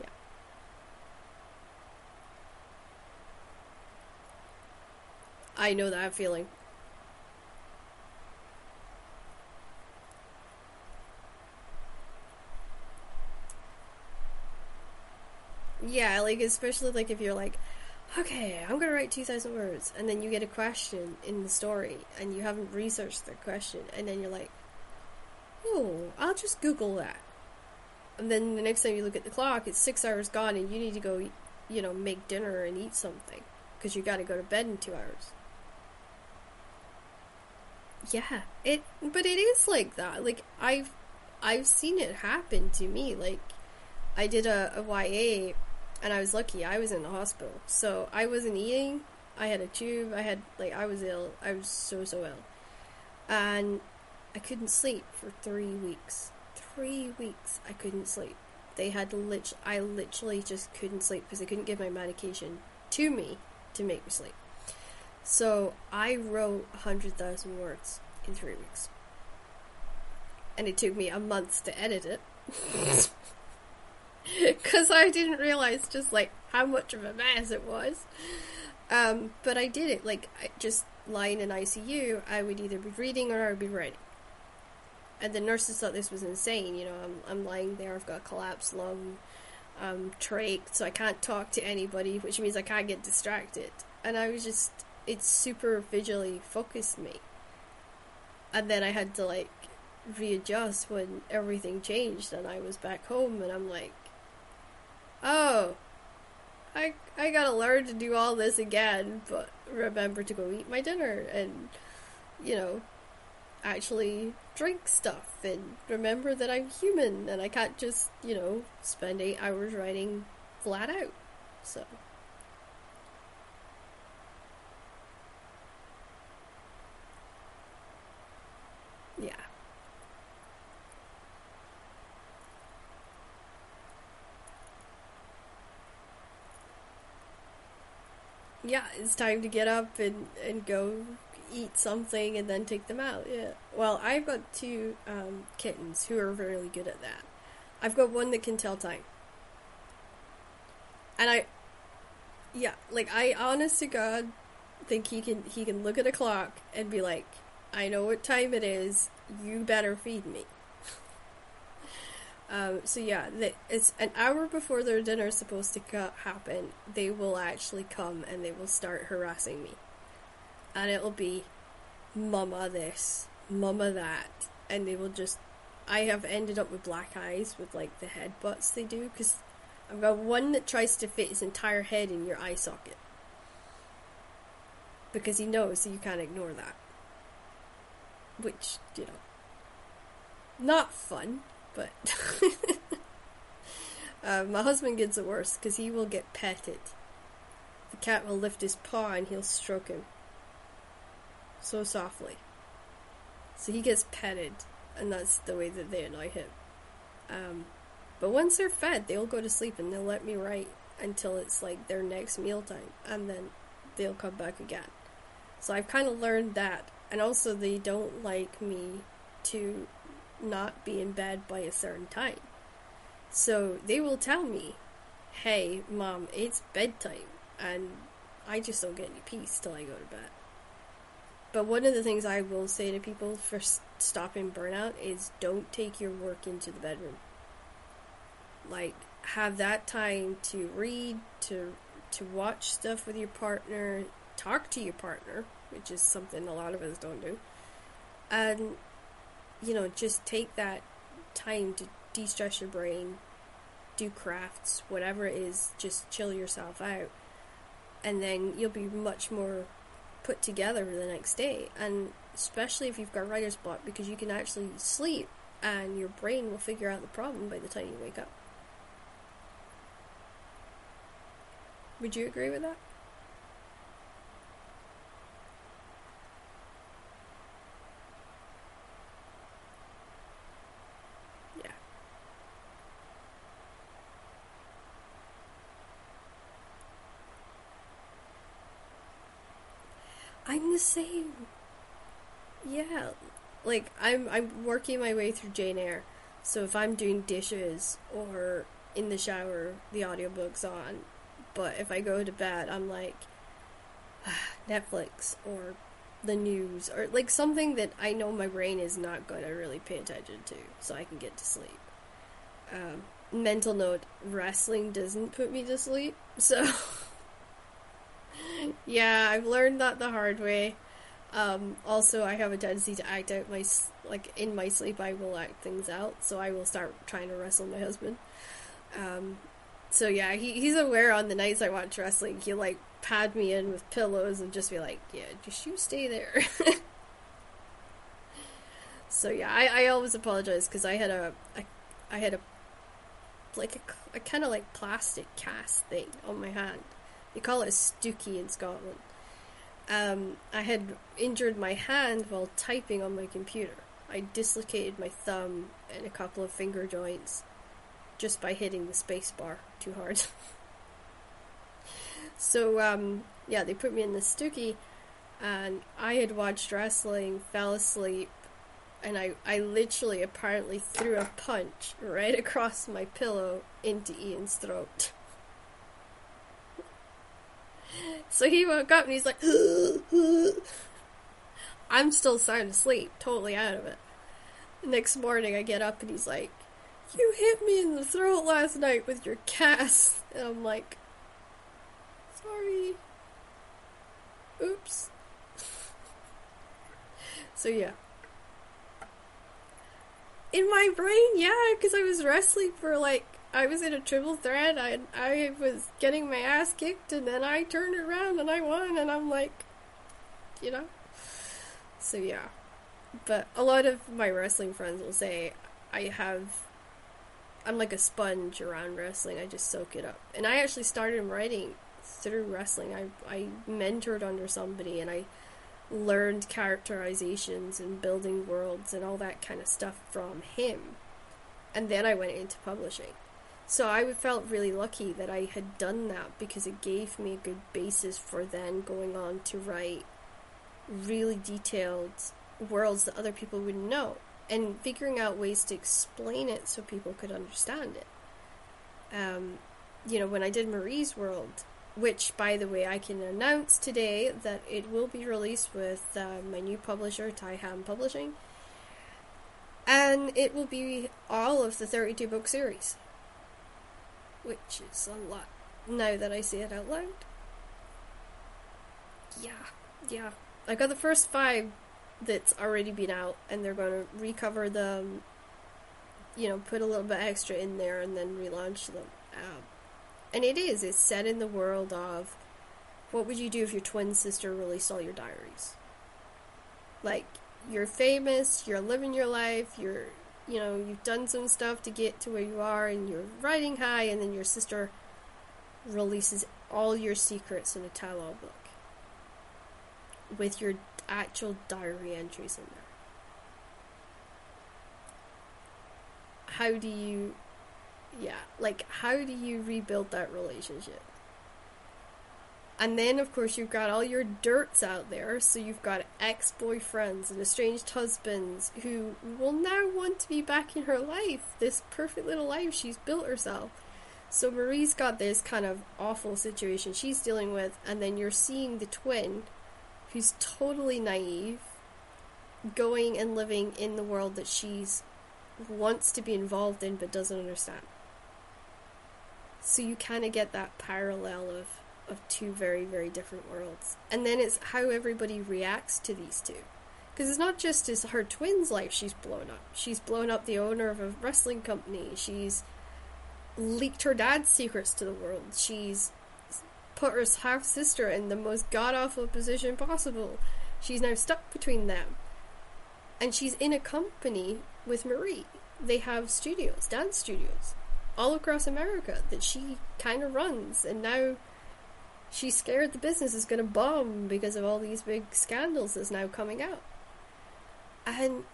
Yeah. I know that feeling. Yeah, like especially like if you're like, okay, I'm gonna write two thousand words, and then you get a question in the story, and you haven't researched the question, and then you're like, oh, I'll just Google that, and then the next time you look at the clock, it's six hours gone, and you need to go, you know, make dinner and eat something because you got to go to bed in two hours. Yeah, it, but it is like that. Like I've, I've seen it happen to me. Like I did a, a YA and I was lucky. I was in the hospital, so I wasn't eating. I had a tube. I had like I was ill. I was so so ill, and I couldn't sleep for three weeks. Three weeks I couldn't sleep. They had lit. I literally just couldn't sleep because they couldn't give my medication to me to make me sleep. So I wrote hundred thousand words in three weeks, and it took me a month to edit it. because I didn't realize just like how much of a mess it was. Um, but I did it like just lying in ICU. I would either be reading or I would be writing. And the nurses thought this was insane. You know, I'm I'm lying there. I've got collapsed lung, um, trach, so I can't talk to anybody, which means I can't get distracted. And I was just it super visually focused me. And then I had to like readjust when everything changed and I was back home and I'm like oh, I I gotta learn to do all this again, but remember to go eat my dinner and, you know, actually drink stuff and remember that I'm human and I can't just, you know, spend eight hours writing flat out. So. Yeah. Yeah, it's time to get up and, and go eat something and then take them out. Yeah. Well, I've got two um, kittens who are really good at that. I've got one that can tell time. And I, yeah, like I, honest to God, think he can he can look at a clock and be like, I know what time it is. You better feed me. Um, so yeah, it's an hour before their dinner is supposed to co- happen. They will actually come and they will start harassing me, and it'll be, "Mama this, Mama that," and they will just. I have ended up with black eyes with like the headbutts they do because I've got one that tries to fit his entire head in your eye socket because he knows you can't ignore that, which you know, not fun but uh, my husband gets it worse because he will get petted. The cat will lift his paw and he'll stroke him so softly. So he gets petted, and that's the way that they annoy him. Um, but once they're fed, they'll go to sleep and they'll let me write until it's like their next mealtime, and then they'll come back again. So I've kind of learned that, and also they don't like me to not be in bed by a certain time. So they will tell me, hey, mom, it's bedtime. And I just don't get any peace till I go to bed. But one of the things I will say to people for stopping burnout is don't take your work into the bedroom. Like, have that time to read, to to watch stuff with your partner, talk to your partner, which is something a lot of us don't do, and you know, just take that time to de stress your brain, do crafts, whatever it is, just chill yourself out. And then you'll be much more put together the next day. And especially if you've got writer's block, because you can actually sleep and your brain will figure out the problem by the time you wake up. Would you agree with that? I'm the same. Yeah, like I'm I'm working my way through Jane Eyre. So if I'm doing dishes or in the shower, the audiobook's on. But if I go to bed, I'm like Netflix or the news or like something that I know my brain is not going to really pay attention to so I can get to sleep. Um, mental note wrestling doesn't put me to sleep. So, yeah, I've learned that the hard way. Um, also, I have a tendency to act out my like in my sleep. I will act things out, so I will start trying to wrestle my husband. Um, so yeah, he he's aware on the nights I watch wrestling. He'll like pad me in with pillows and just be like, "Yeah, just you stay there." so yeah, I, I always apologize because I had a, I had a like a, a kind of like plastic cast thing on my hand. They call it a stookie in Scotland. Um, I had injured my hand while typing on my computer. I dislocated my thumb and a couple of finger joints just by hitting the space bar too hard. so, um, yeah, they put me in the stookie, and I had watched wrestling, fell asleep, and I, I literally apparently threw a punch right across my pillow into Ian's throat. so he woke up and he's like, I'm still sound asleep, totally out of it. The next morning I get up and he's like, You hit me in the throat last night with your cast. And I'm like, Sorry. Oops. so yeah in my brain, yeah, because I was wrestling for like I was in a triple threat. I I was getting my ass kicked, and then I turned around and I won, and I'm like, you know. So yeah, but a lot of my wrestling friends will say I have. I'm like a sponge around wrestling. I just soak it up, and I actually started writing through wrestling. I I mentored under somebody, and I learned characterizations and building worlds and all that kind of stuff from him. And then I went into publishing. So I felt really lucky that I had done that because it gave me a good basis for then going on to write really detailed worlds that other people wouldn't know and figuring out ways to explain it so people could understand it. Um, you know, when I did Marie's World, which, by the way, I can announce today that it will be released with uh, my new publisher, Tyham Publishing. And it will be all of the 32 book series. Which is a lot now that I say it out loud. Yeah, yeah. I got the first five that's already been out, and they're going to recover them, you know, put a little bit extra in there, and then relaunch them. Um, and it is. It's set in the world of what would you do if your twin sister released all your diaries? Like, you're famous, you're living your life, you're, you know, you've done some stuff to get to where you are, and you're riding high, and then your sister releases all your secrets in a tell all book with your actual diary entries in there. How do you yeah, like how do you rebuild that relationship? And then, of course, you've got all your dirts out there. So you've got ex boyfriends and estranged husbands who will now want to be back in her life, this perfect little life she's built herself. So Marie's got this kind of awful situation she's dealing with, and then you're seeing the twin, who's totally naive, going and living in the world that she's wants to be involved in but doesn't understand. So you kind of get that parallel of, of two very, very different worlds. And then it's how everybody reacts to these two. Because it's not just as her twin's life she's blown up. She's blown up the owner of a wrestling company. She's leaked her dad's secrets to the world. She's put her half sister in the most god awful position possible. She's now stuck between them. And she's in a company with Marie. They have studios, dance studios all across America that she kind of runs, and now she's scared the business is going to bomb because of all these big scandals that's now coming out. And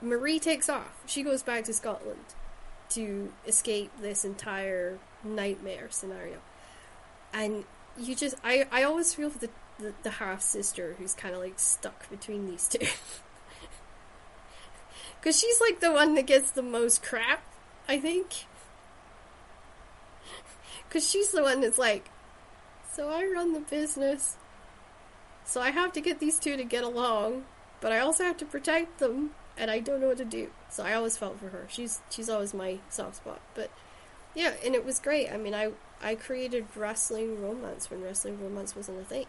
Marie takes off. She goes back to Scotland to escape this entire nightmare scenario. And you just, I, I always feel for the, the, the half sister who's kind of like stuck between these two. Because she's like the one that gets the most crap, I think. Because she's the one that's like, so I run the business. So I have to get these two to get along, but I also have to protect them, and I don't know what to do. So I always felt for her. She's she's always my soft spot. But Yeah, and it was great. I mean, I I created wrestling romance when wrestling romance wasn't a thing.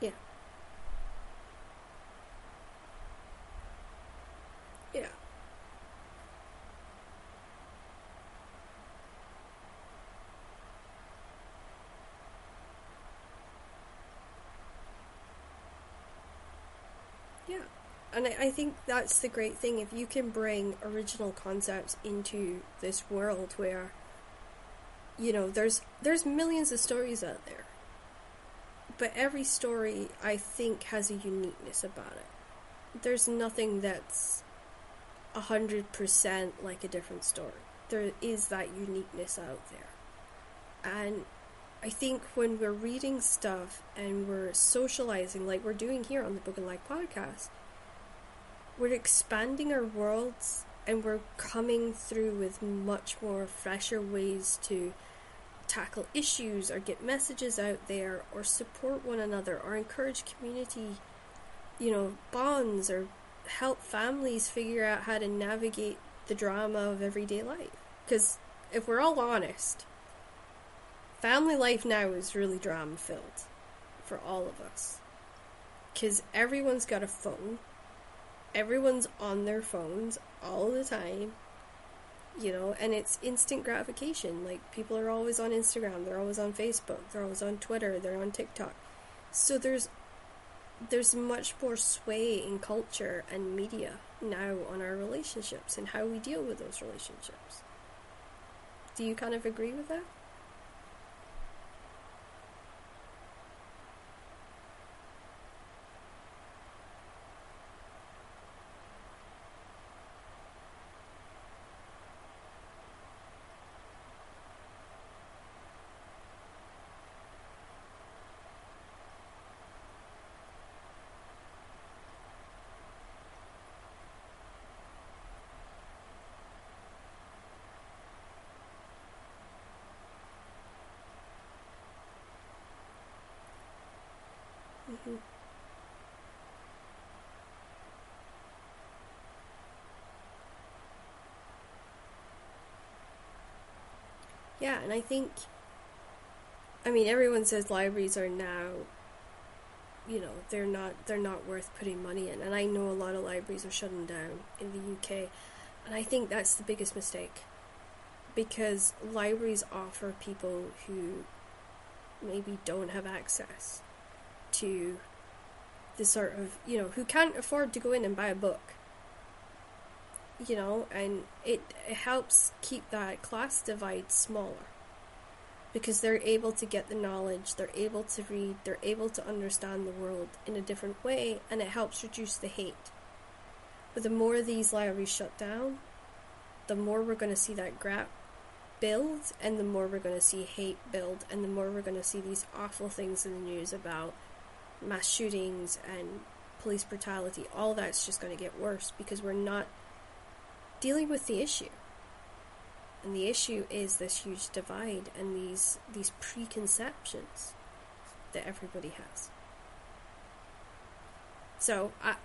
Yeah. Yeah. Yeah. And I, think that's the great thing. If you can bring original concepts into this world where, you know, there's there's millions of stories out there. But every story I think has a uniqueness about it. There's nothing that's a hundred percent like a different story. There is that uniqueness out there. And I think when we're reading stuff and we're socializing, like we're doing here on the Book and Life podcast, we're expanding our worlds and we're coming through with much more fresher ways to tackle issues or get messages out there or support one another or encourage community, you know, bonds or help families figure out how to navigate the drama of everyday life. Because if we're all honest, family life now is really drama filled for all of us. Because everyone's got a phone, everyone's on their phones all the time, you know, and it's instant gratification. Like, people are always on Instagram, they're always on Facebook, they're always on Twitter, they're on TikTok. So there's there's much more sway in culture and media now on our relationships and how we deal with those relationships. Do you kind of agree with that? Mm-hmm. Yeah, and I think, I mean, everyone says libraries are now, you know, they're not they're not worth putting money in, and I know a lot of libraries are shutting down in the UK, and I think that's the biggest mistake, because libraries offer people who maybe don't have access to the sort of you know who can't afford to go in and buy a book you know and it, it helps keep that class divide smaller. Because they're able to get the knowledge they're able to read they're able to understand the world in a different way and it helps reduce the hate. But the more these libraries shut down the more we're going to see that gap build and the more we're going to see hate build and the more we're going to see these awful things in the news about mass shootings and police brutality, all that's just going to get worse because we're not dealing with the issue. And the issue is this huge divide and these these preconceptions that everybody has. So I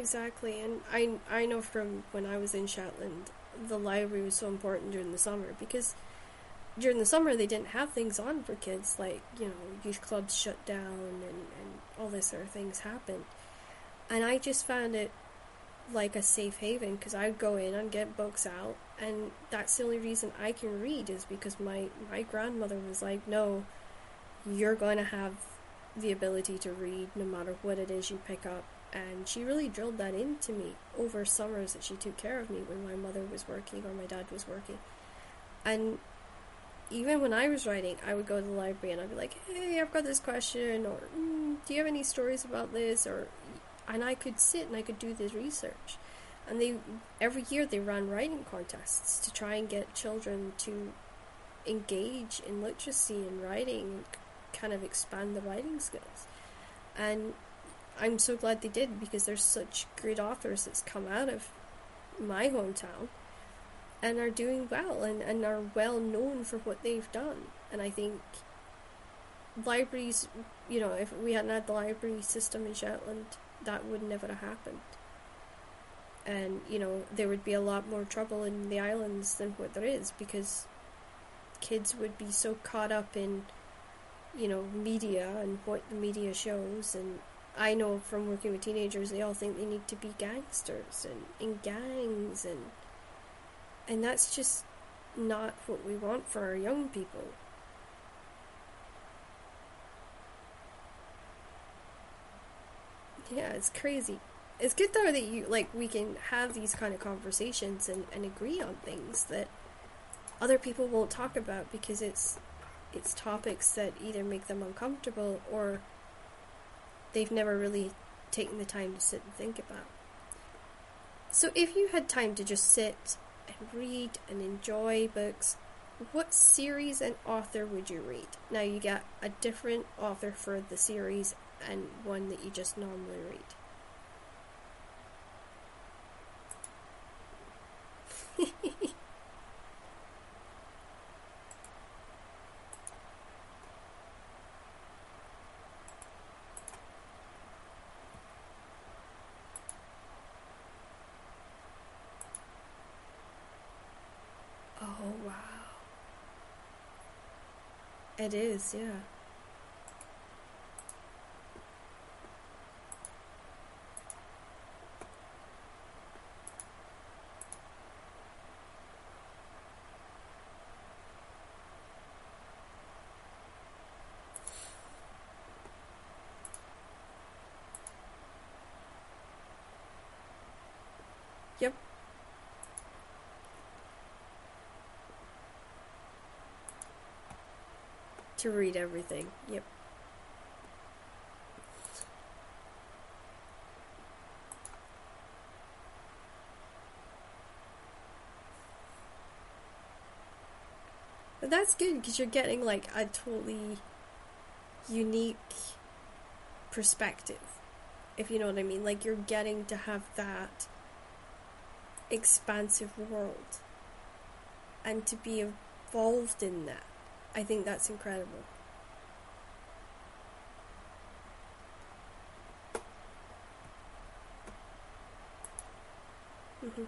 Exactly, and I I know from when I was in Shetland, the library was so important during the summer because during the summer they didn't have things on for kids like you know youth clubs shut down and, and all this sort of things happened and i just found it like a safe haven because I'd go in and get books out, and that's the only reason I can read is because my my grandmother was like, "No, you're going to have the ability to read no matter what it is you pick up." And she really drilled that into me over summers that she took care of me when my mother was working or my dad was working. And even when I was writing, I would go to the library and I'd be like, "Hey, I've got this question," or mm, "Do you have any stories about this?" or and I could sit and I could do this research. And they every year they ran writing contests to try and get children to engage in literacy and writing kind of expand the writing skills. And I'm so glad they did because there's such great authors that's come out of my hometown and are doing well and, and are well known for what they've done. And I think libraries, you know, if we hadn't had the library system in Shetland, that would never have happened. And, you know, there would be a lot more trouble in the islands than what there is because kids would be so caught up in, you know, media and what the media shows. And I know from working with teenagers, they all think they need to be gangsters and in gangs and and that's just not what we want for our young people. Yeah, it's crazy. It's good though that you like we can have these kind of conversations and, and agree on things that other people won't talk about because it's it's topics that either make them uncomfortable or they've never really taken the time to sit and think about. So if you had time to just sit and read and enjoy books, what series and author would you read? Now you get a different author for the series and one that you just normally read. oh wow. It is, yeah. Yep. To read everything. Yep. But that's good because you're getting like a totally unique perspective. If you know what I mean. Like you're getting to have that expansive world and to be involved in that. I think that's incredible. Mm-hmm.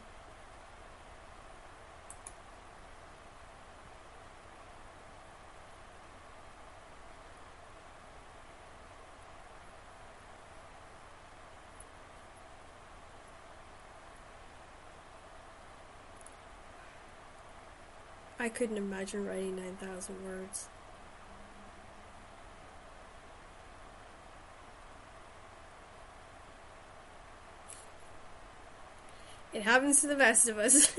I couldn't imagine writing 9,000 words. It happens to the best of us.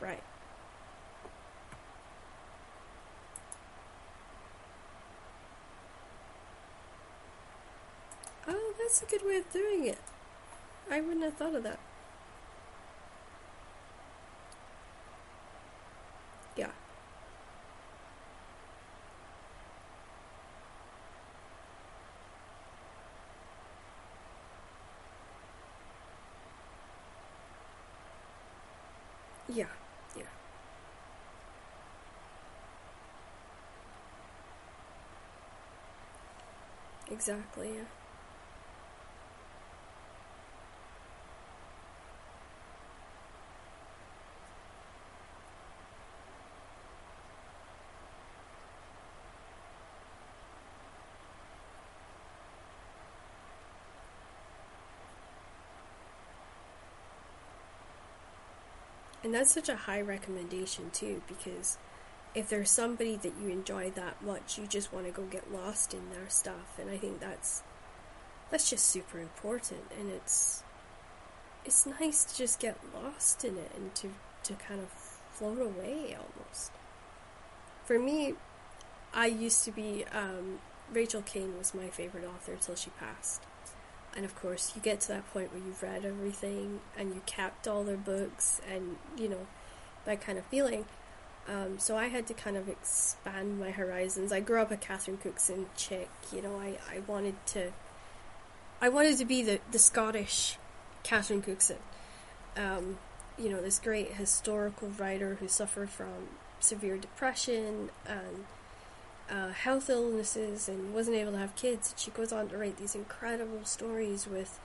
right. Oh, that's a good way of doing it. I wouldn't have thought of that. Yeah. Yeah, yeah. Exactly, yeah. And that's such a high recommendation too, because if there's somebody that you enjoy that much, you just want to go get lost in their stuff, and I think that's that's just super important, and it's it's nice to just get lost in it and to to kind of float away almost. For me, I used to be um, Rachel Caine was my favorite author till she passed. And of course, you get to that point where you've read everything and you capped all their books and, you know, that kind of feeling. Um, so I had to kind of expand my horizons. I grew up a Catherine Cookson chick, you know, I, I wanted to I wanted to be the, the Scottish Catherine Cookson. Um, you know, this great historical writer who suffered from severe depression and uh, health illnesses and wasn't able to have kids. She goes on to write these incredible stories with,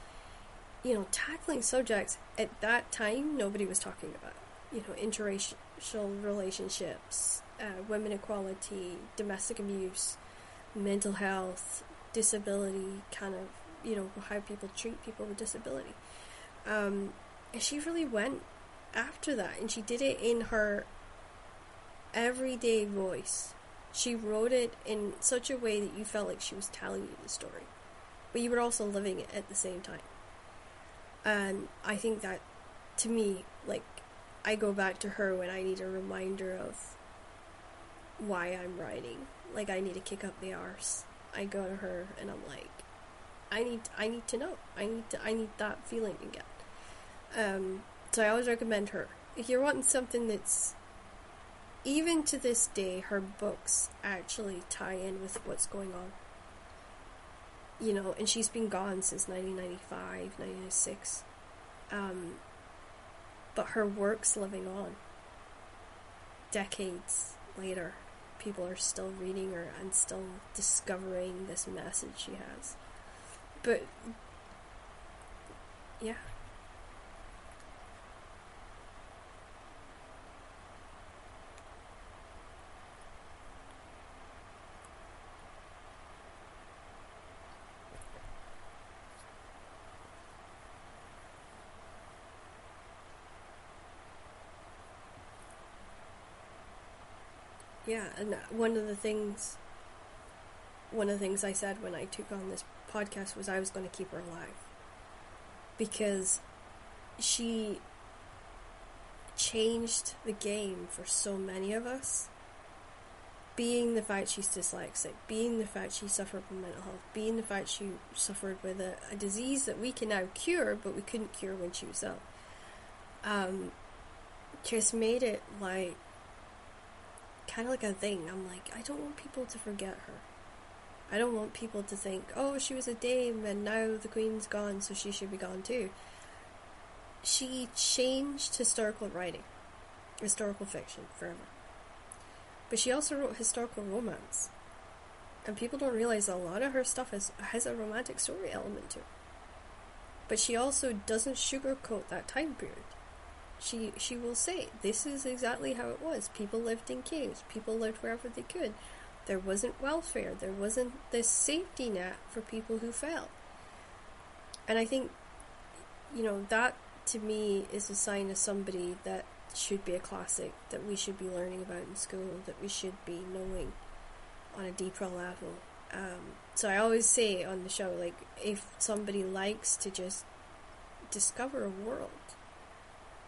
you know, tackling subjects at that time nobody was talking about. You know, interracial relationships, uh, women equality, domestic abuse, mental health, disability, kind of, you know, how people treat people with disability. Um, and she really went after that, and she did it in her everyday voice she wrote it in such a way that you felt like she was telling you the story, but you were also living it at the same time. And I think that, to me, like, I go back to her when I need a reminder of why I'm writing. Like, I need to kick up the arse. I go to her and I'm like, I need, I need to know. I need to, I need that feeling again. Um, so I always recommend her. If you're wanting something that's even to this day, her books actually tie in with what's going on. You know, and she's been gone since 1995, 1996. Um, but her work's living on. Decades later, people are still reading her and still discovering this message she has. But, yeah, Yeah, and one of the things, one of the things I said when I took on this podcast was I was going to keep her alive. Because she changed the game for so many of us. Being the fact she's dyslexic, being the fact she suffered from mental health, being the fact she suffered with a, a disease that we can now cure, but we couldn't cure when she was ill. Um, just made it like kind of like a thing. I'm like, I don't want people to forget her. I don't want people to think, oh, she was a dame and now the queen's gone, so she should be gone too. She changed historical writing, historical fiction forever. But she also wrote historical romance. And people don't realize a lot of her stuff has, has a romantic story element to it. But she also doesn't sugarcoat that time period she she will say this is exactly how it was. People lived in caves. People lived wherever they could. There wasn't welfare. There wasn't this safety net for people who fell. And I think, you know, that to me is a sign of somebody that should be a classic that we should be learning about in school. That we should be knowing on a deeper level. Um, so I always say on the show, like, if somebody likes to just discover a world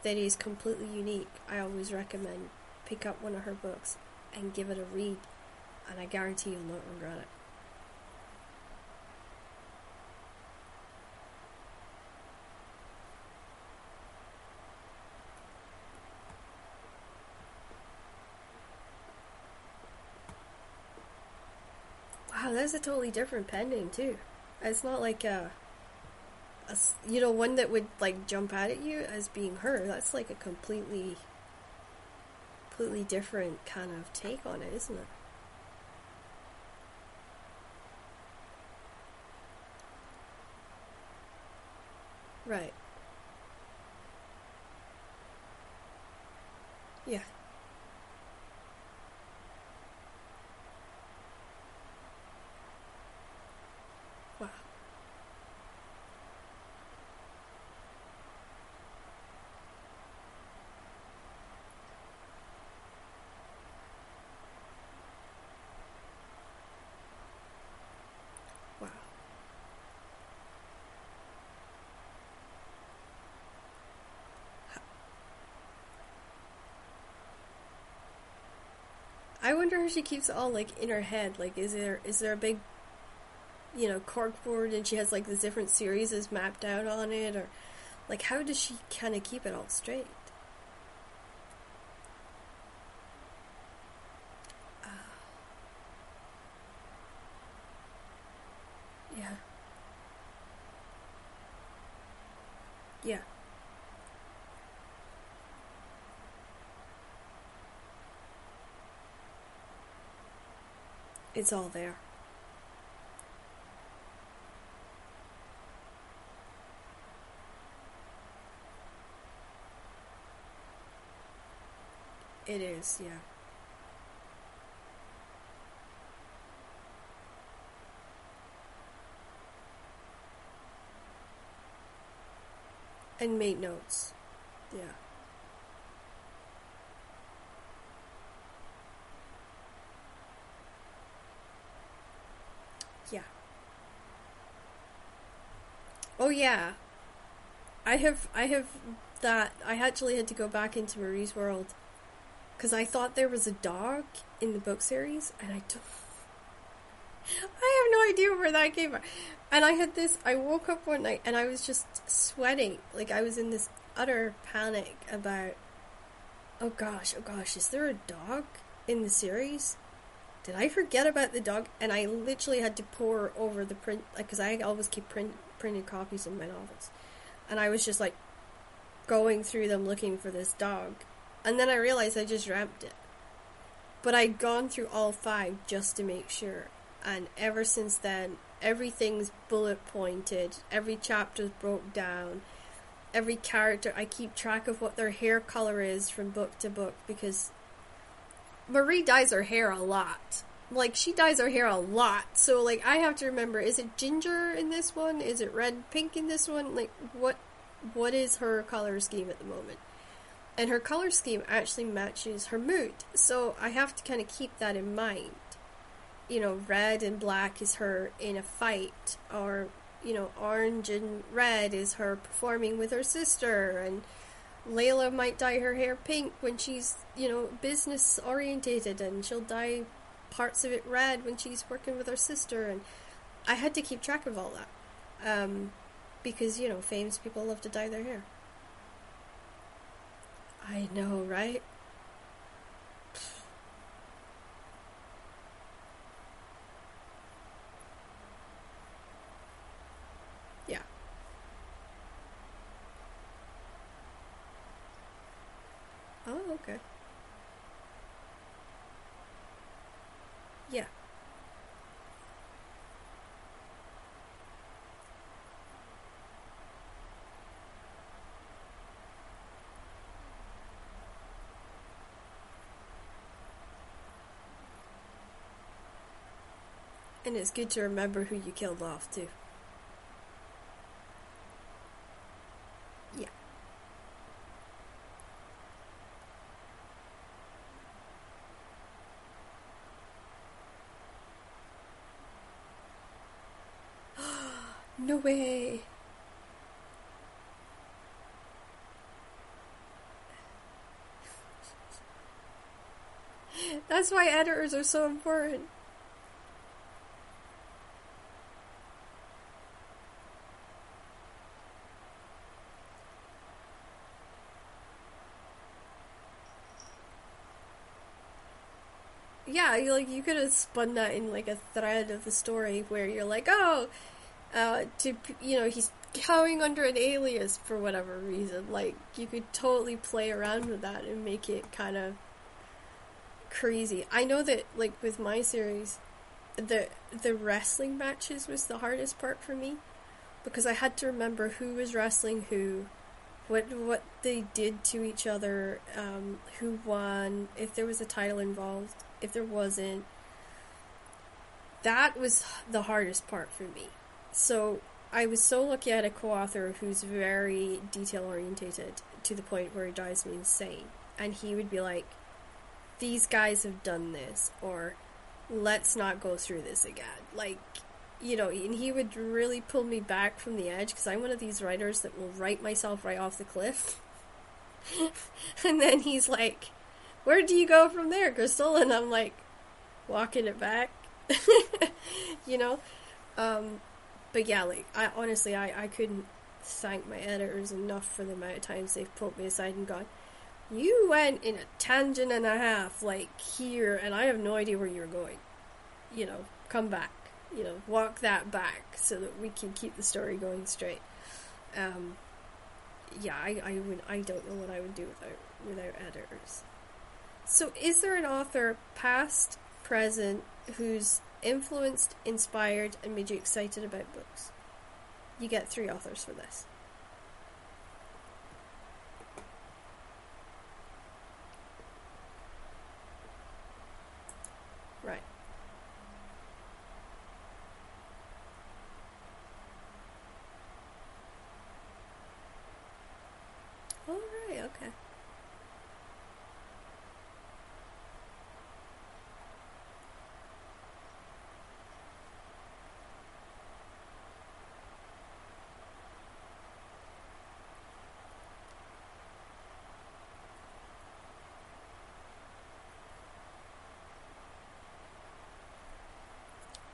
that is completely unique, I always recommend pick up one of her books and give it a read, and I guarantee you'll not regret it. Wow, that's a totally different pen name too. It's not like a a, you know, one that would like jump out at you as being her. That's like a completely, completely different kind of take on it, isn't it? Right. Yeah. Wow. I wonder how she keeps it all like in her head. Like, is there is there a big, you know, cork board and she has like the different series is mapped out on it, or like how does she kind of keep it all straight? Uh, yeah. Yeah. It's all there. It is, yeah. And made notes. Yeah. Yeah. Oh Oh, yeah. I have I have that I actually had to go back into Marie's world because I thought there was a dog in the book series and I don't I have no idea where that came from. And I had this I woke up one night and I was just sweating like I was in this utter panic about oh gosh, oh gosh, is there a dog in the series? did I forget about the dog? And I literally had to pour over the print, because I always keep print, printed copies of my novels. And I was just like going through them looking for this dog. And then I realized I just ramped it. But I'd gone through all five just to make sure. And ever since then, everything's bullet pointed, every chapter's broke down, every character, I keep track of what their hair color is from book to book because Marie dyes her hair a lot. Like she dyes her hair a lot. So like I have to remember is it ginger in this one? Is it red pink in this one? Like what what is her color scheme at the moment? And her color scheme actually matches her mood. So I have to kind of keep that in mind. You know, red and black is her in a fight or you know, orange and red is her performing with her sister and Layla might dye her hair pink when she's, you know, business orientated and she'll dye parts of it red when she's working with her sister and I had to keep track of all that. Um, because, you know, famous people love to dye their hair. I know, right? Okay. Yeah. And it's good to remember who you killed off, too. Yeah. no way. That's why editors are so important. Yeah, like you could have spun that in like a thread of the story where you're like, oh, uh, to you know he's going under an alias for whatever reason. Like you could totally play around with that and make it kind of crazy. I know that like with my series, the the wrestling matches was the hardest part for me because I had to remember who was wrestling who, what what they did to each other, um, who won, if there was a title involved, if there wasn't. That was the hardest part for me so I was so lucky I had a co-author who's very detail orientated to the point where it drives me insane. And he would be like, "These guys have done this," or "Let's not go through this again." Like, you know, and he would really pull me back from the edge because I'm one of these writers that will write myself right off the cliff. and then he's like, where do you go from there, Crystal? And I'm like, walking it back, you know? Um, but yeah, like, I honestly, I, I couldn't thank my editors enough for the amount of times they've pulled me aside and gone, you went in a tangent and a half, like here, and I have no idea where you're going. You know, come back. You know, walk that back so that we can keep the story going straight. Um, yeah, I, I would I don't know what I would do without without editors. So, is there an author, past, present, who's influenced, inspired, and made you excited about books? You get three authors for this. Right. All right, okay.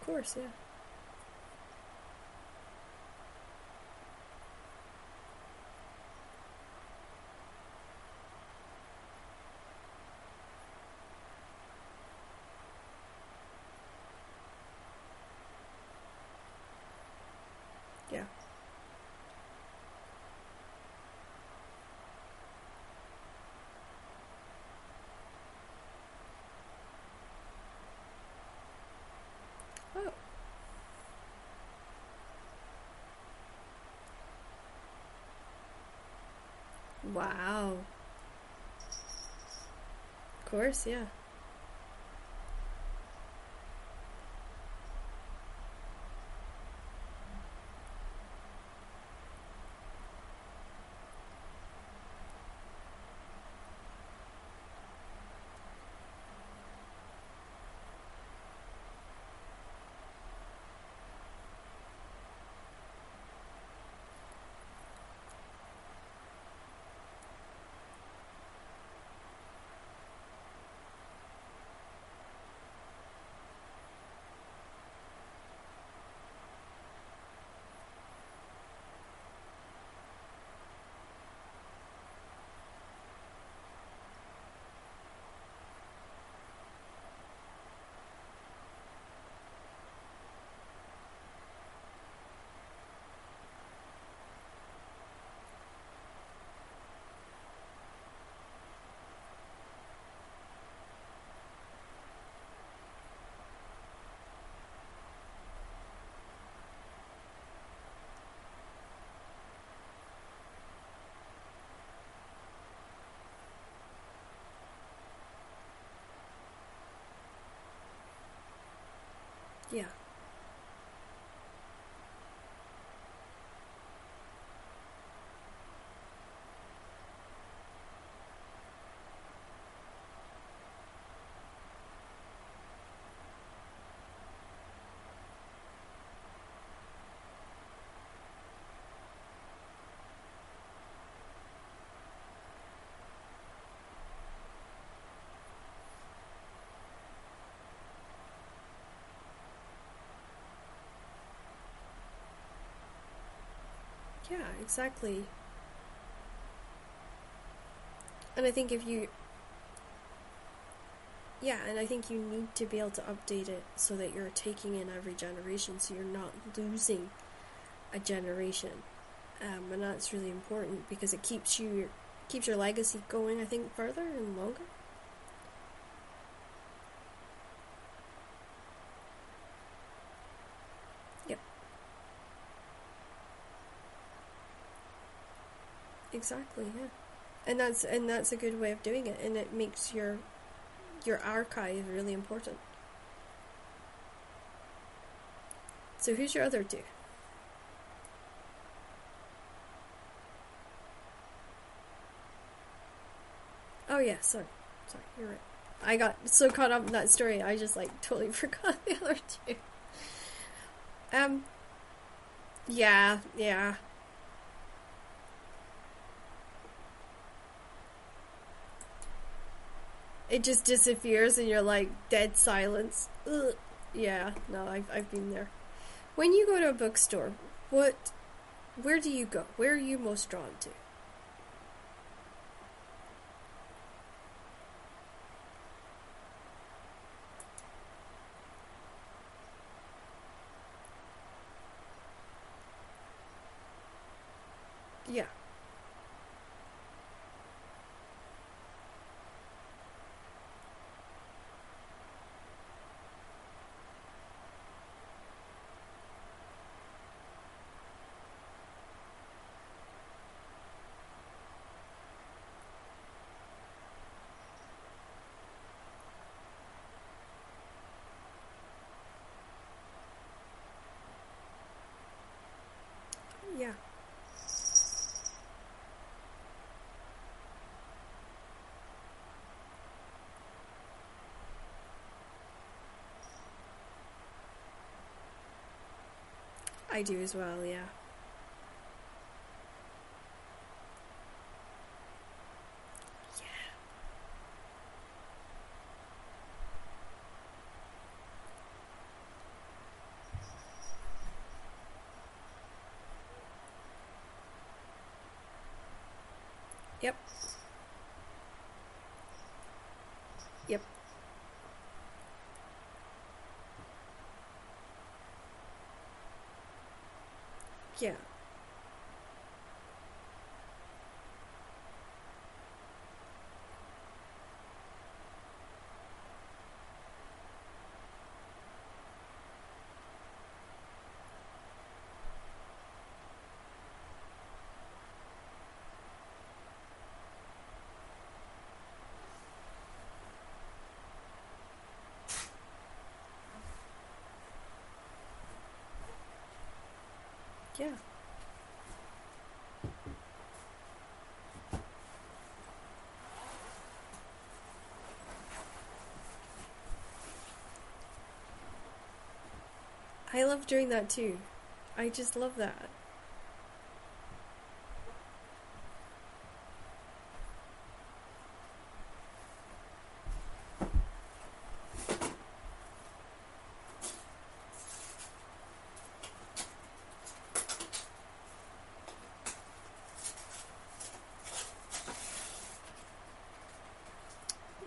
Of course, yeah. Yeah. Oh. Wow. Of course, yeah. Yeah. Yeah, exactly. And I think if you yeah, and I think you need to be able to update it so that you're taking in every generation so you're not losing a generation. Um, and that's really important because it keeps you keeps your legacy going I think further and longer. Yep. Exactly, yeah. And that's and that's a good way of doing it and it makes your your archive really important. So who's your other two? Oh yeah, sorry. Sorry, you're right. I got so caught up in that story I just like totally forgot the other two. Um yeah, yeah. It just disappears and you're like dead silence. Ugh. Yeah, no, I've I've been there. When you go to a bookstore, what where do you go? Where are you most drawn to? Yeah. Yeah. I do as well, yeah. Yep. Yep. Yeah. Yeah. I doing that too. I just love that.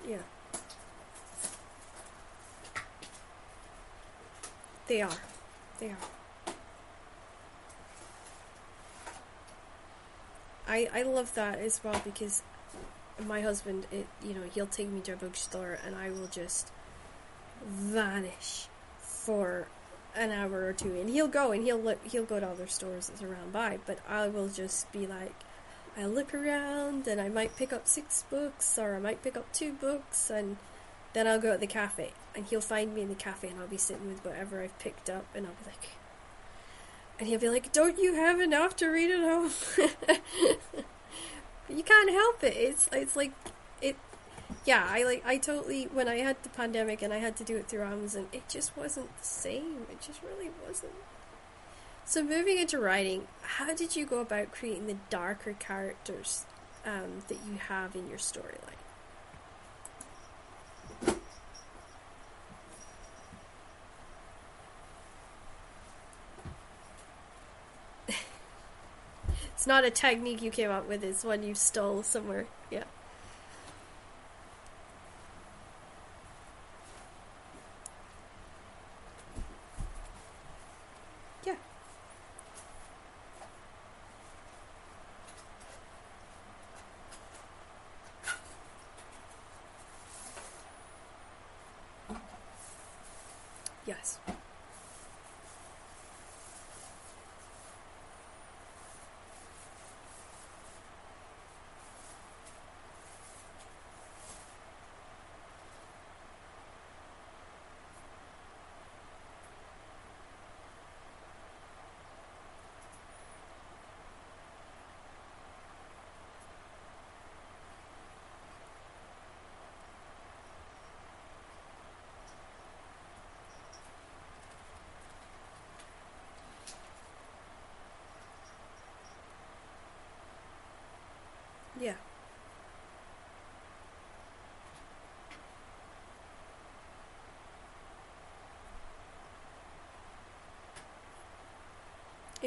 Yeah. They are. They are. I I love that as well because my husband, it, you know, he'll take me to a bookstore and I will just vanish for an hour or two, and he'll go and he'll look, he'll go to other stores that's around by, but I will just be like, I look around and I might pick up six books or I might pick up two books and then I'll go to the cafe and he'll find me in the cafe and I'll be sitting with whatever I've picked up and I'll be like, and he'll be like, "Don't you have enough to read at home?" you can't help it. It's it's like it. Yeah, I like I totally when I had the pandemic and I had to do it through Amazon, it just wasn't the same. It just really wasn't. So moving into writing, how did you go about creating the darker characters um, that you have in your storyline? It's not a technique you came up with, it's one you stole somewhere. Yeah.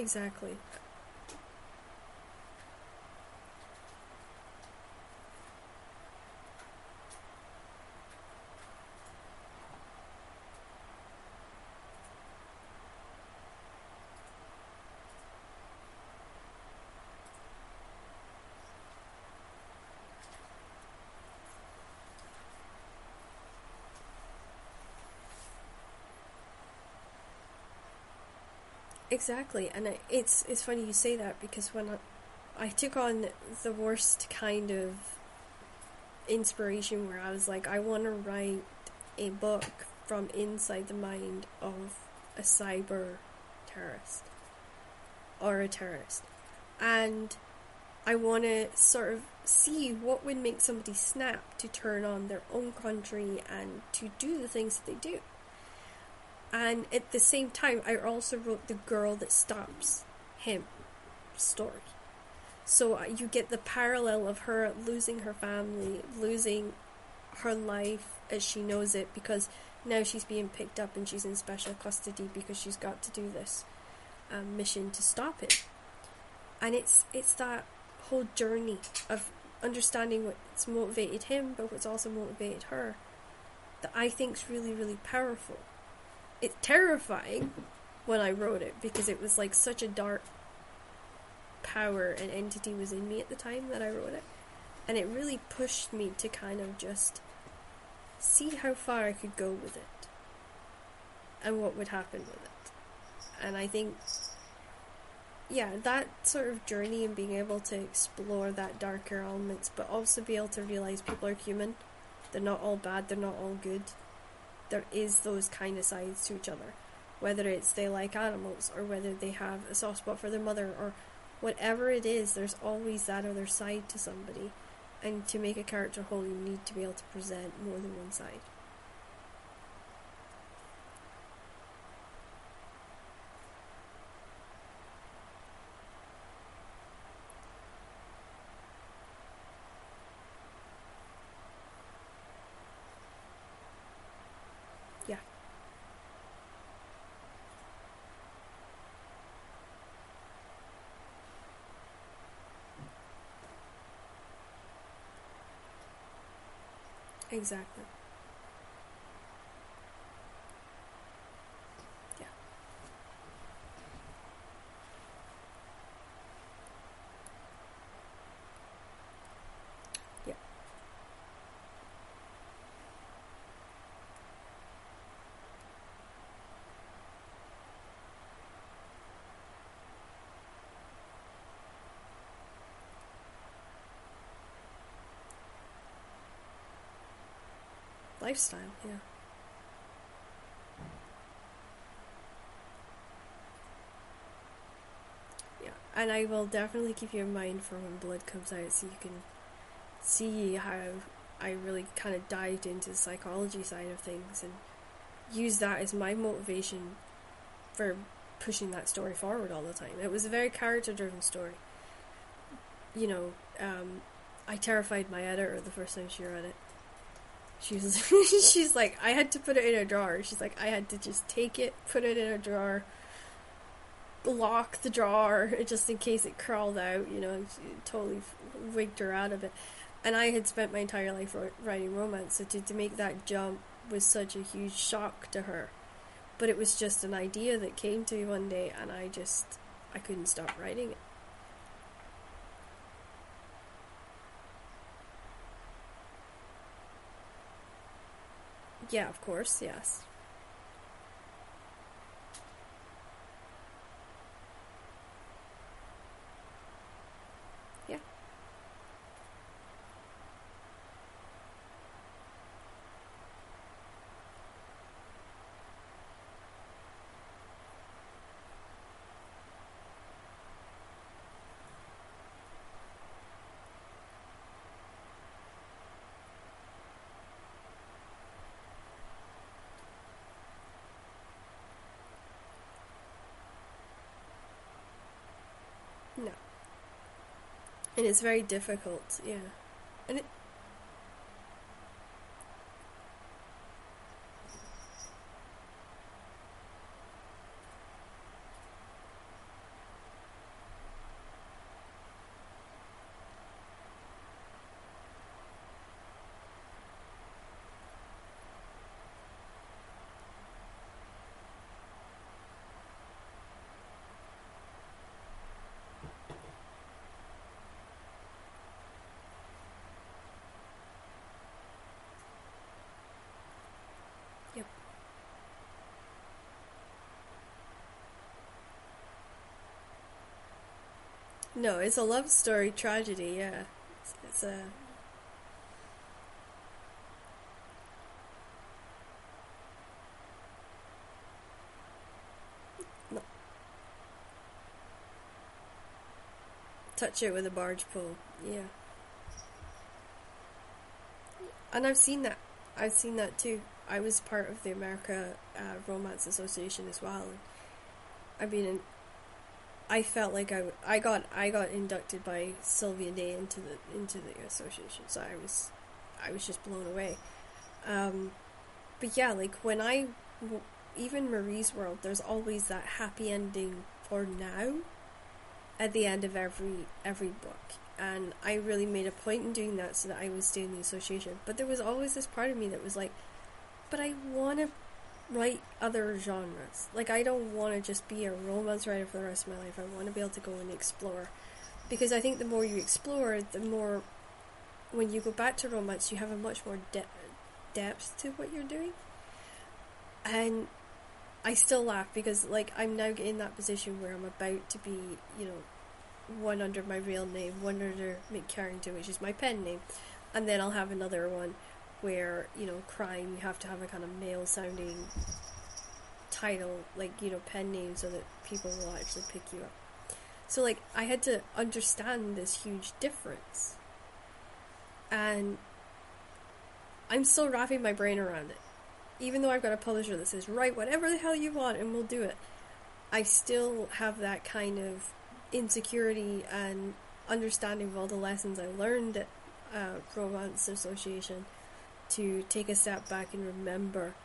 Exactly. Exactly, and it's it's funny you say that because when I, I took on the worst kind of inspiration where I was like, I want to write a book from inside the mind of a cyber terrorist or a terrorist, and I want to sort of see what would make somebody snap to turn on their own country and to do the things that they do. And at the same time, I also wrote the girl that stops him story. So uh, you get the parallel of her losing her family, losing her life as she knows it, because now she's being picked up and she's in special custody because she's got to do this um, mission to stop it. And it's it's that whole journey of understanding what's motivated him, but what's also motivated her, that I think is really really powerful it's terrifying when I wrote it because it was like such a dark power and entity was in me at the time that I wrote it. And it really pushed me to kind of just see how far I could go with it and what would happen with it. And I think, yeah, that sort of journey and being able to explore that darker elements, but also be able to realize people are human. They're not all bad, they're not all good there is those kind of sides to each other. Whether it's they like animals or whether they have a soft spot for their mother or whatever it is, there's always that other side to somebody. And to make a character whole, you need to be able to present more than one side. Exactly. Lifestyle, yeah. Yeah, and I will definitely keep you in mind for when Blood comes out so you can see how I really kind of dived into the psychology side of things and use that as my motivation for pushing that story forward all the time. It was a very character driven story. You know, um, I terrified my editor the first time she read it. She was, she's like, I had to put it in a drawer. She's like, I had to just take it, put it in a drawer, lock the drawer just in case it crawled out. You know, totally wigged her out of it. And I had spent my entire life writing romance, so to, to make that jump was such a huge shock to her. But it was just an idea that came to me one day, and I just I couldn't stop writing it. Yeah, of course, yes. Yeah. No. And it's very difficult, yeah. And it, No, it's a love story tragedy, yeah. It's, it's a. Touch it with a barge pole, yeah. And I've seen that. I've seen that too. I was part of the America uh, Romance Association as well. And I mean, I felt like I, I got I got inducted by Sylvia Day into the into the association, so I was I was just blown away. Um, but yeah, like when I even Marie's World, there's always that happy ending for now at the end of every every book, and I really made a point in doing that so that I would stay in the association. But there was always this part of me that was like, but I want to write other genres. Like, I don't want to just be a romance writer for the rest of my life. I want to be able to go and explore. Because I think the more you explore, the more, when you go back to romance, you have a much more de- depth to what you're doing. And I still laugh because, like, I'm now in that position where I'm about to be, you know, one under my real name, one under Mick Carrington, which is my pen name, and then I'll have another one where you know crime you have to have a kind of male sounding title like you know pen name so that people will actually pick you up. So like i had to understand this huge difference. And i'm still wrapping my brain around it. Even though i've got a publisher that says write whatever the hell you want and we'll do it i still have that kind of insecurity and understanding of all the lessons i learned at uh, romance association to take a step back and remember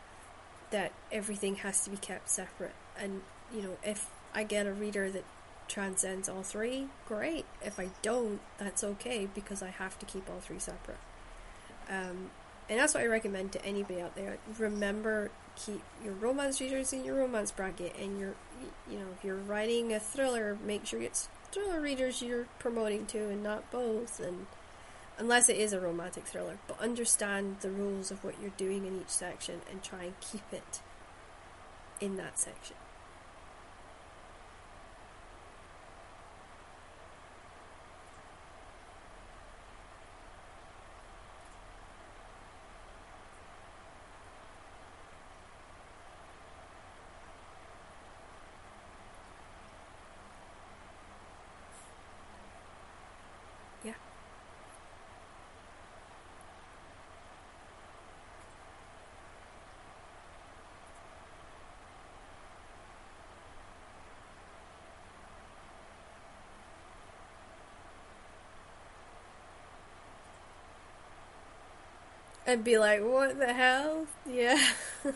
that everything has to be kept separate. And, you know, if I get a reader that transcends all three, great. If I don't, that's okay because I have to keep all three separate. Um, and that's what I recommend to anybody out there. Remember, keep your romance readers in your romance bracket, and your, you know, if you're writing a thriller, make sure it's thriller readers you're promoting to, and not both. And unless it is a romantic thriller, but understand the rules of what you're doing in each section and try and keep it in that section. And be like, what the hell? Yeah.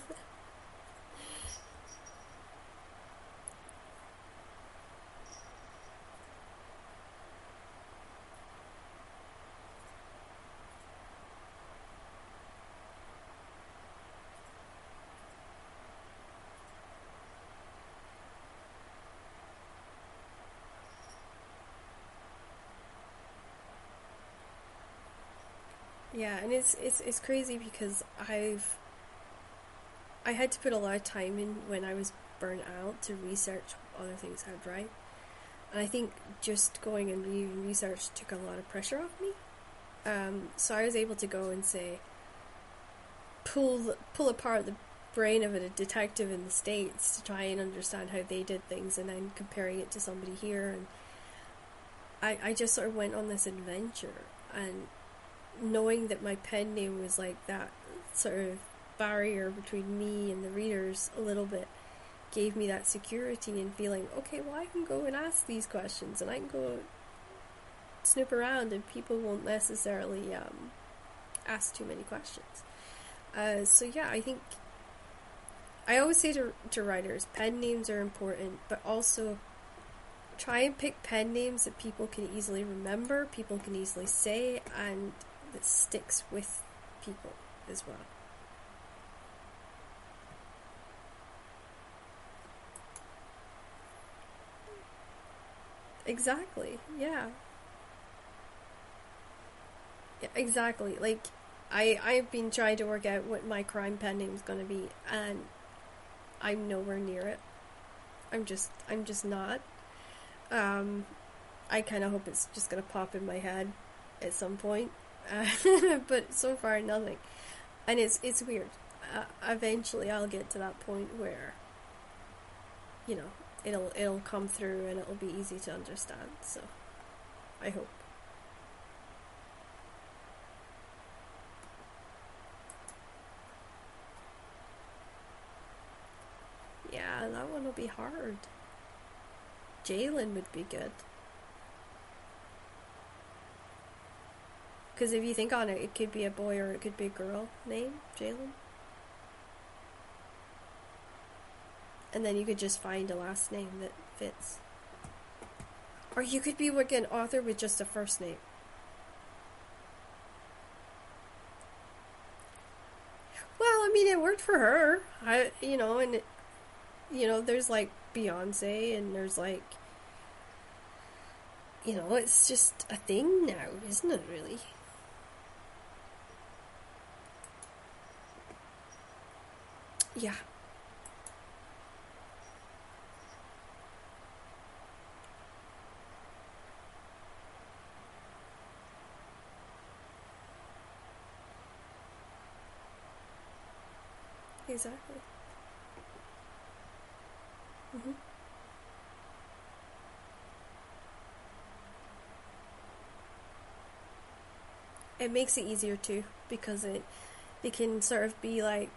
Yeah, it's it's it's crazy because I've I had to put a lot of time in when I was burnt out to research other things I'd write. And I think just going and reading research took a lot of pressure off me. Um, so I was able to go and say, pull pull apart the brain of a detective in the states to try and understand how they did things, and then comparing it to somebody here. And I I just sort of went on this adventure, and knowing that my pen name was like that sort of barrier between me and the readers a little bit gave me that security and feeling okay well i can go and ask these questions and i can go snoop around and people won't necessarily um, ask too many questions. Uh, so yeah i think i always say to, to writers pen names are important but also try and pick pen names that people can easily remember people can easily say and that sticks with people as well. Exactly. Yeah. Yeah, exactly. Like I I've been trying to work out what my crime pen name is going to be and I'm nowhere near it. I'm just I'm just not. Um I kind of hope it's just gonna pop in my head at some point, uh, but so far nothing. And it's it's weird. Uh, eventually, I'll get to that point where, you know, it'll it'll come through and it'll be easy to understand. So, I hope. Yeah, that one will be hard. Jalen would be good. Because if you think on it, it could be a boy or it could be a girl name, Jalen. And then you could just find a last name that fits. Or you could be like an author with just a first name. Well, I mean, it worked for her. I, you know, and it, you know, there's like Beyonce and there's like, you know, it's just a thing now, isn't it, really? Yeah. Exactly. Mm-hmm. It makes it easier too because it it can sort of be like,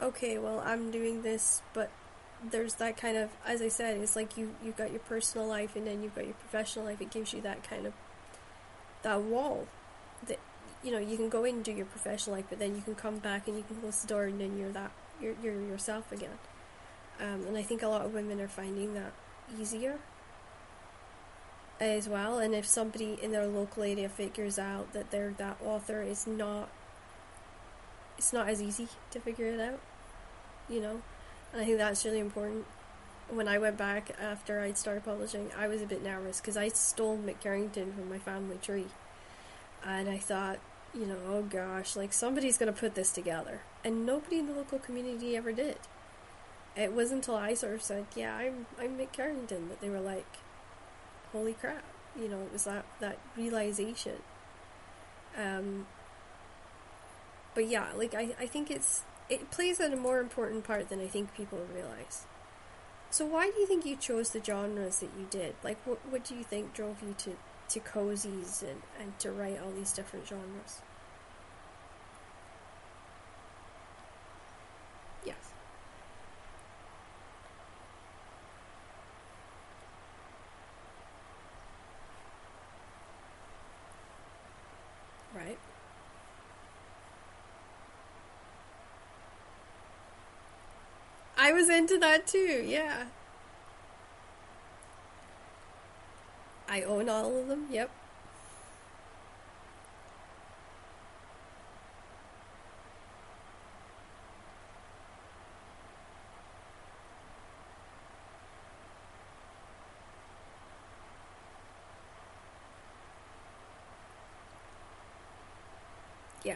okay, well, I'm doing this, but there's that kind of, as I said, it's like you you've got your personal life and then you've got your professional life. It gives you that kind of that wall that you know you can go in and do your professional life, but then you can come back and you can close the door and then you're that you're you're yourself again. Um, and I think a lot of women are finding that easier as well. And if somebody in their local area figures out that they're that author, is not it's not as easy to figure it out, you know. And I think that's really important. When I went back after I'd started publishing, I was a bit nervous because I stole Mick Carrington from my family tree, and I thought, you know, oh gosh, like somebody's gonna put this together, and nobody in the local community ever did it wasn't until I sort of said, "Yeah, I'm I'm Mick Carrington," that they were like, "Holy crap!" You know, it was that that realization. Um. But yeah, like I I think it's it plays a more important part than I think people realize. So why do you think you chose the genres that you did? Like, what what do you think drove you to to cozies and and to write all these different genres? Right. I was into that too, yeah. I own all of them, yep. Yeah.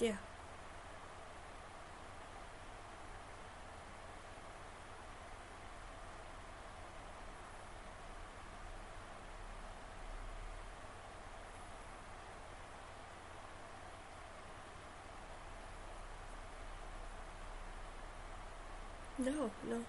Yeah. No, no.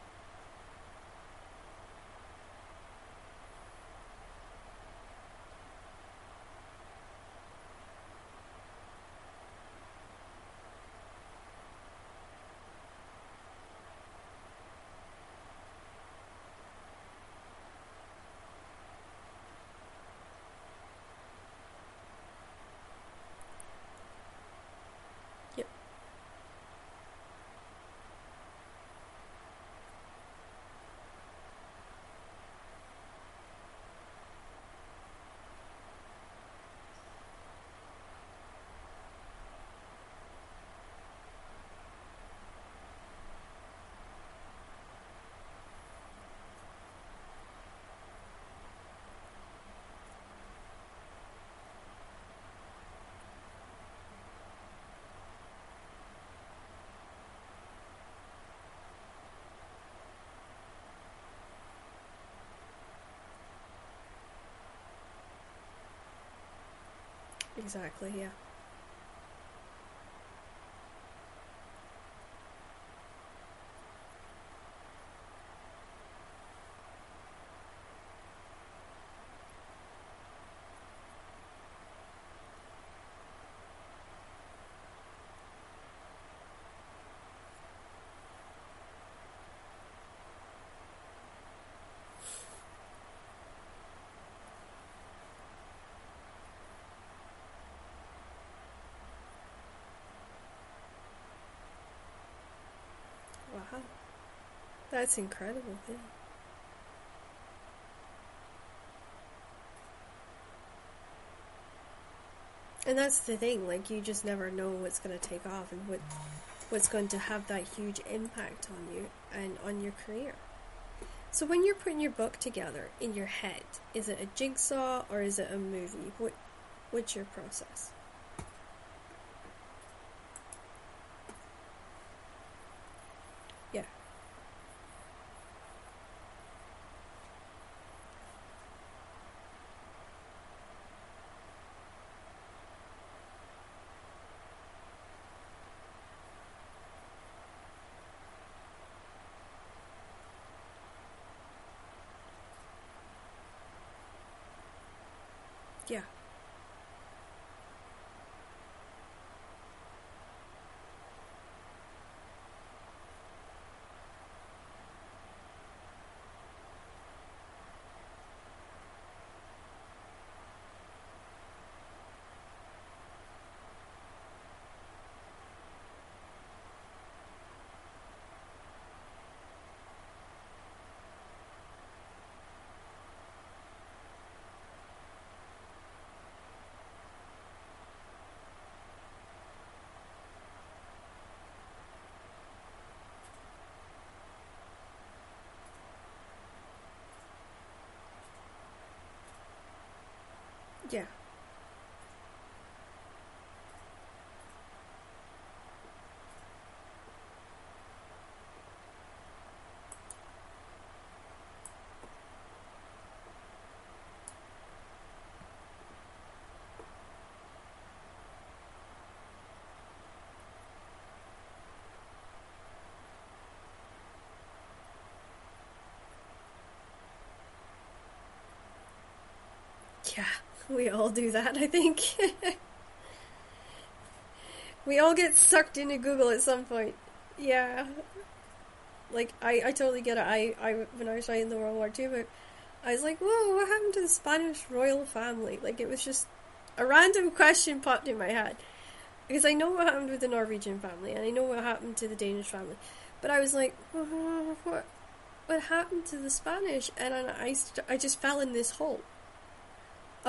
Yep. Exactly, yeah. Wow. That's incredible, yeah. And that's the thing, like you just never know what's going to take off and what what's going to have that huge impact on you and on your career. So when you're putting your book together in your head, is it a jigsaw or is it a movie? What what's your process? We all do that, I think. we all get sucked into Google at some point. Yeah. Like I, I totally get it. I, I when I was writing the World War II book, I was like, whoa, what happened to the Spanish royal family? Like it was just a random question popped in my head. Because I know what happened with the Norwegian family and I know what happened to the Danish family. But I was like, what what happened to the Spanish? And I, I just fell in this hole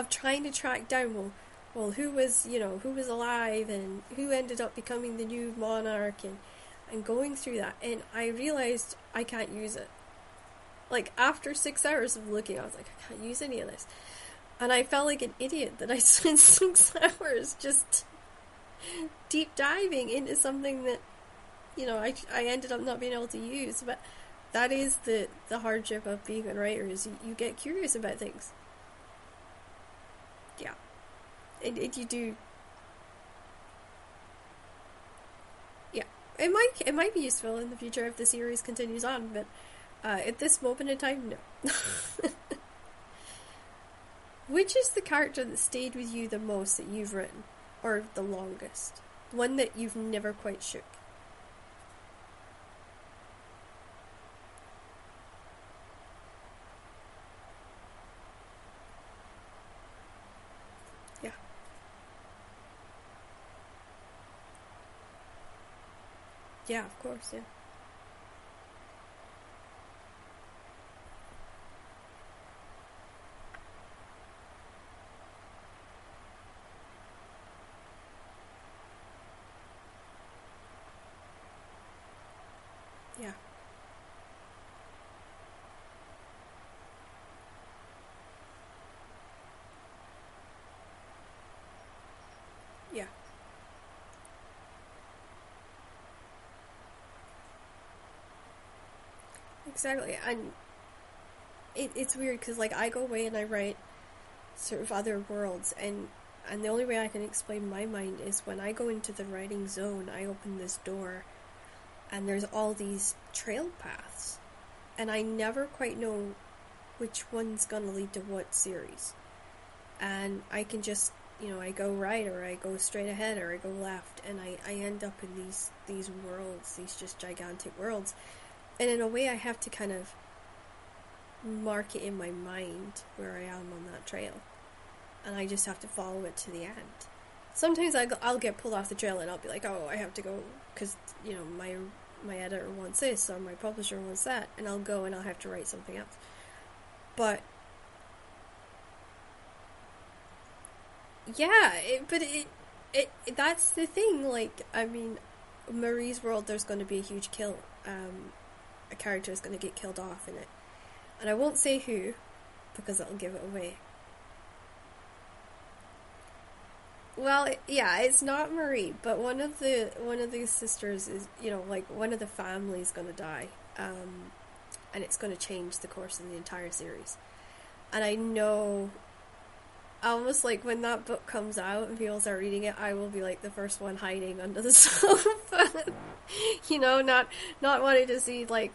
of trying to track down well, well, who was you know who was alive and who ended up becoming the new monarch and and going through that, and I realized I can't use it. Like after six hours of looking, I was like, I can't use any of this, and I felt like an idiot that I spent six hours just deep diving into something that you know I I ended up not being able to use, but that is the the hardship of being a writer is you, you get curious about things yeah, and, you do. Yeah, it might it might be useful in the future if the series continues on, but uh, at this moment in time, no. Which is the character that stayed with you the most that you've written, or the longest? One that you've never quite shook. Yeah, of course, yeah. Yeah. Yeah. Exactly, and it, it's weird because like I go away and I write sort of other worlds, and And the only way I can explain my mind is when I go into the writing zone, I open this door and there's all these trail paths. And I never quite know which one's to lead to what series. And I can just, you know, I go right or I go straight ahead or I go left and I, I end up in these these worlds, these just gigantic worlds. And in a way I have to kind of mark it in my mind where I am on that trail. And I just have to follow it to the end. Sometimes I'll, I'll get pulled off the trail and I'll be like, oh, I have to go because, you know, my my editor wants this or my publisher wants that. And I'll go and I'll have to write something else. But yeah, it, but it, it that's the thing. Like, I mean, Marie's world, there's going to be a huge kill. Um, a character is going to get killed off in it, and I won't say who because it'll give it away. Well, yeah, it's not Marie, but one of the one of the sisters is, you know, like one of the family is going to die. Um, and it's going to change the course of the entire series. And I know, almost like when that book comes out and people start reading it, I will be like the first one hiding under the sofa, you know, not not wanting to see like,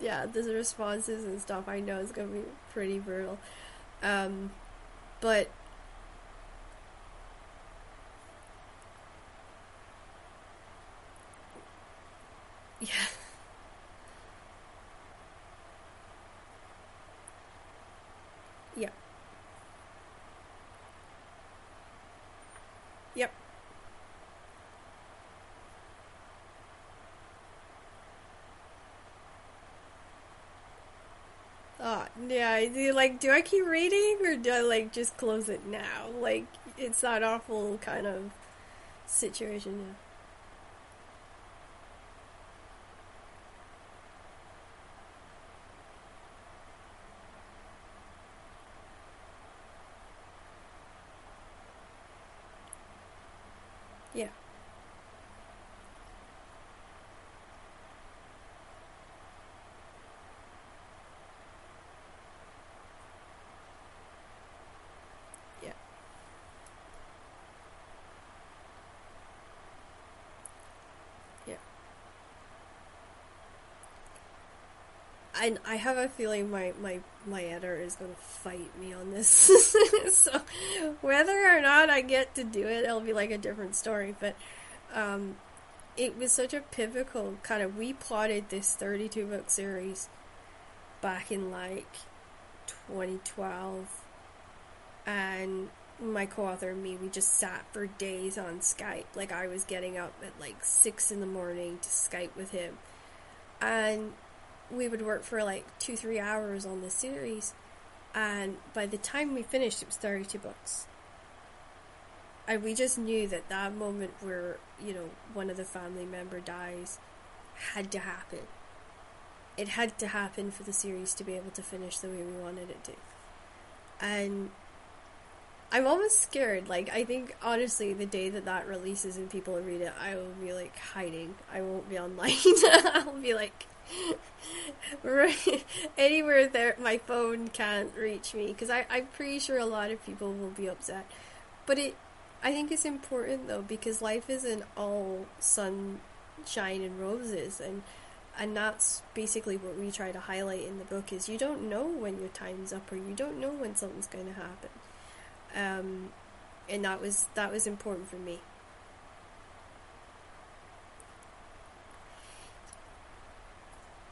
yeah, the responses and stuff. I know it's to be pretty brutal, um, but. Yeah. Yep. Yep. Oh, yeah, do, like, do I keep reading or do I, like, just close it now? Like, it's that awful kind of situation, yeah. I, I have a feeling my, my, my editor is going to fight me on this. so whether or not I get to do it, it'll be like a different story. But um, it was such a pivotal kind of. We plotted this 32 book series back in like 2012, and my co-author and me we just sat for days on Skype. Like I was getting up at like six in the morning to Skype with him, and we would work for like two, three hours on the series, and by the time we finished, it was 32 books. And we just knew that that moment where, you know, one of the family member dies had to happen. It had to happen for the series to be able to finish the way we wanted it to. And I'm almost scared. Like, I think, honestly, the day that that releases and people read it, I will be, like, hiding. I won't be online. I'll be, like, anywhere there my phone can't reach me because I'm pretty sure a lot of people will be upset. But it, I think it's important though because life isn't all sunshine and roses, and and that's basically what we try to highlight in the book is you don't know when your time's up or you don't know when something's going to happen, um, and that was that was important for me.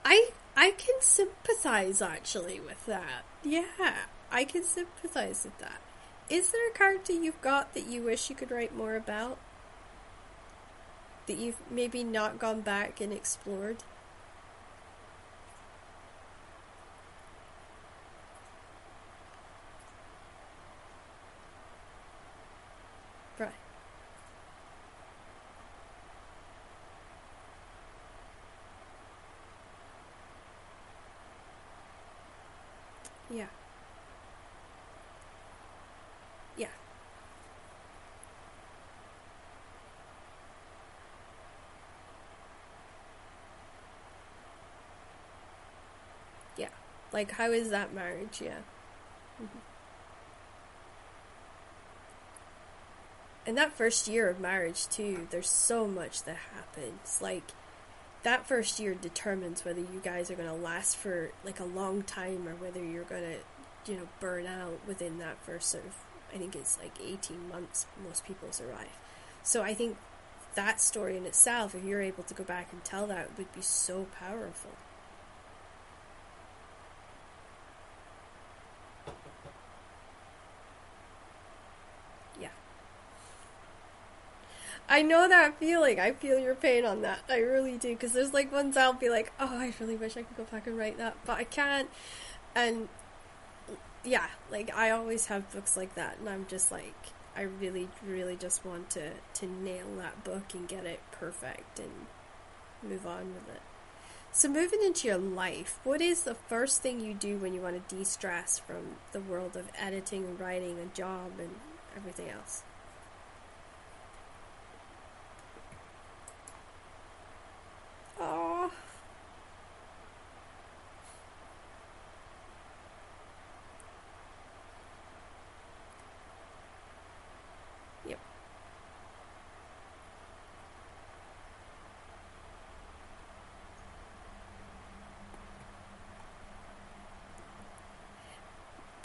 I I can sympathize actually with that. Yeah, I can sympathize with that. Is there a character you've got that you wish you could write more about? That you've maybe not gone back and explored? Right. Yeah. Yeah. Yeah. Like, how is that marriage? Yeah. Mm-hmm. in that first year of marriage too, there's so much that happens. Like that first year determines whether you guys are going to last for like a long time or whether you're going to, you know, burn out within that first sort of I think it's like 18 months most people survive. So I think that story in itself, if you're able to go back and tell that, would be so powerful. Yeah. I know that feeling. I feel your pain on that. I really do. Because there's like ones I'll be like, oh, I really wish I could go back and write that, but I can't. And yeah, like I always have books like that, and I'm just like, I really, really just want to to nail that book and get it perfect and move on with it. So moving into your life, what is the first thing you do when you want to de-stress from the world of editing and writing and job and everything else?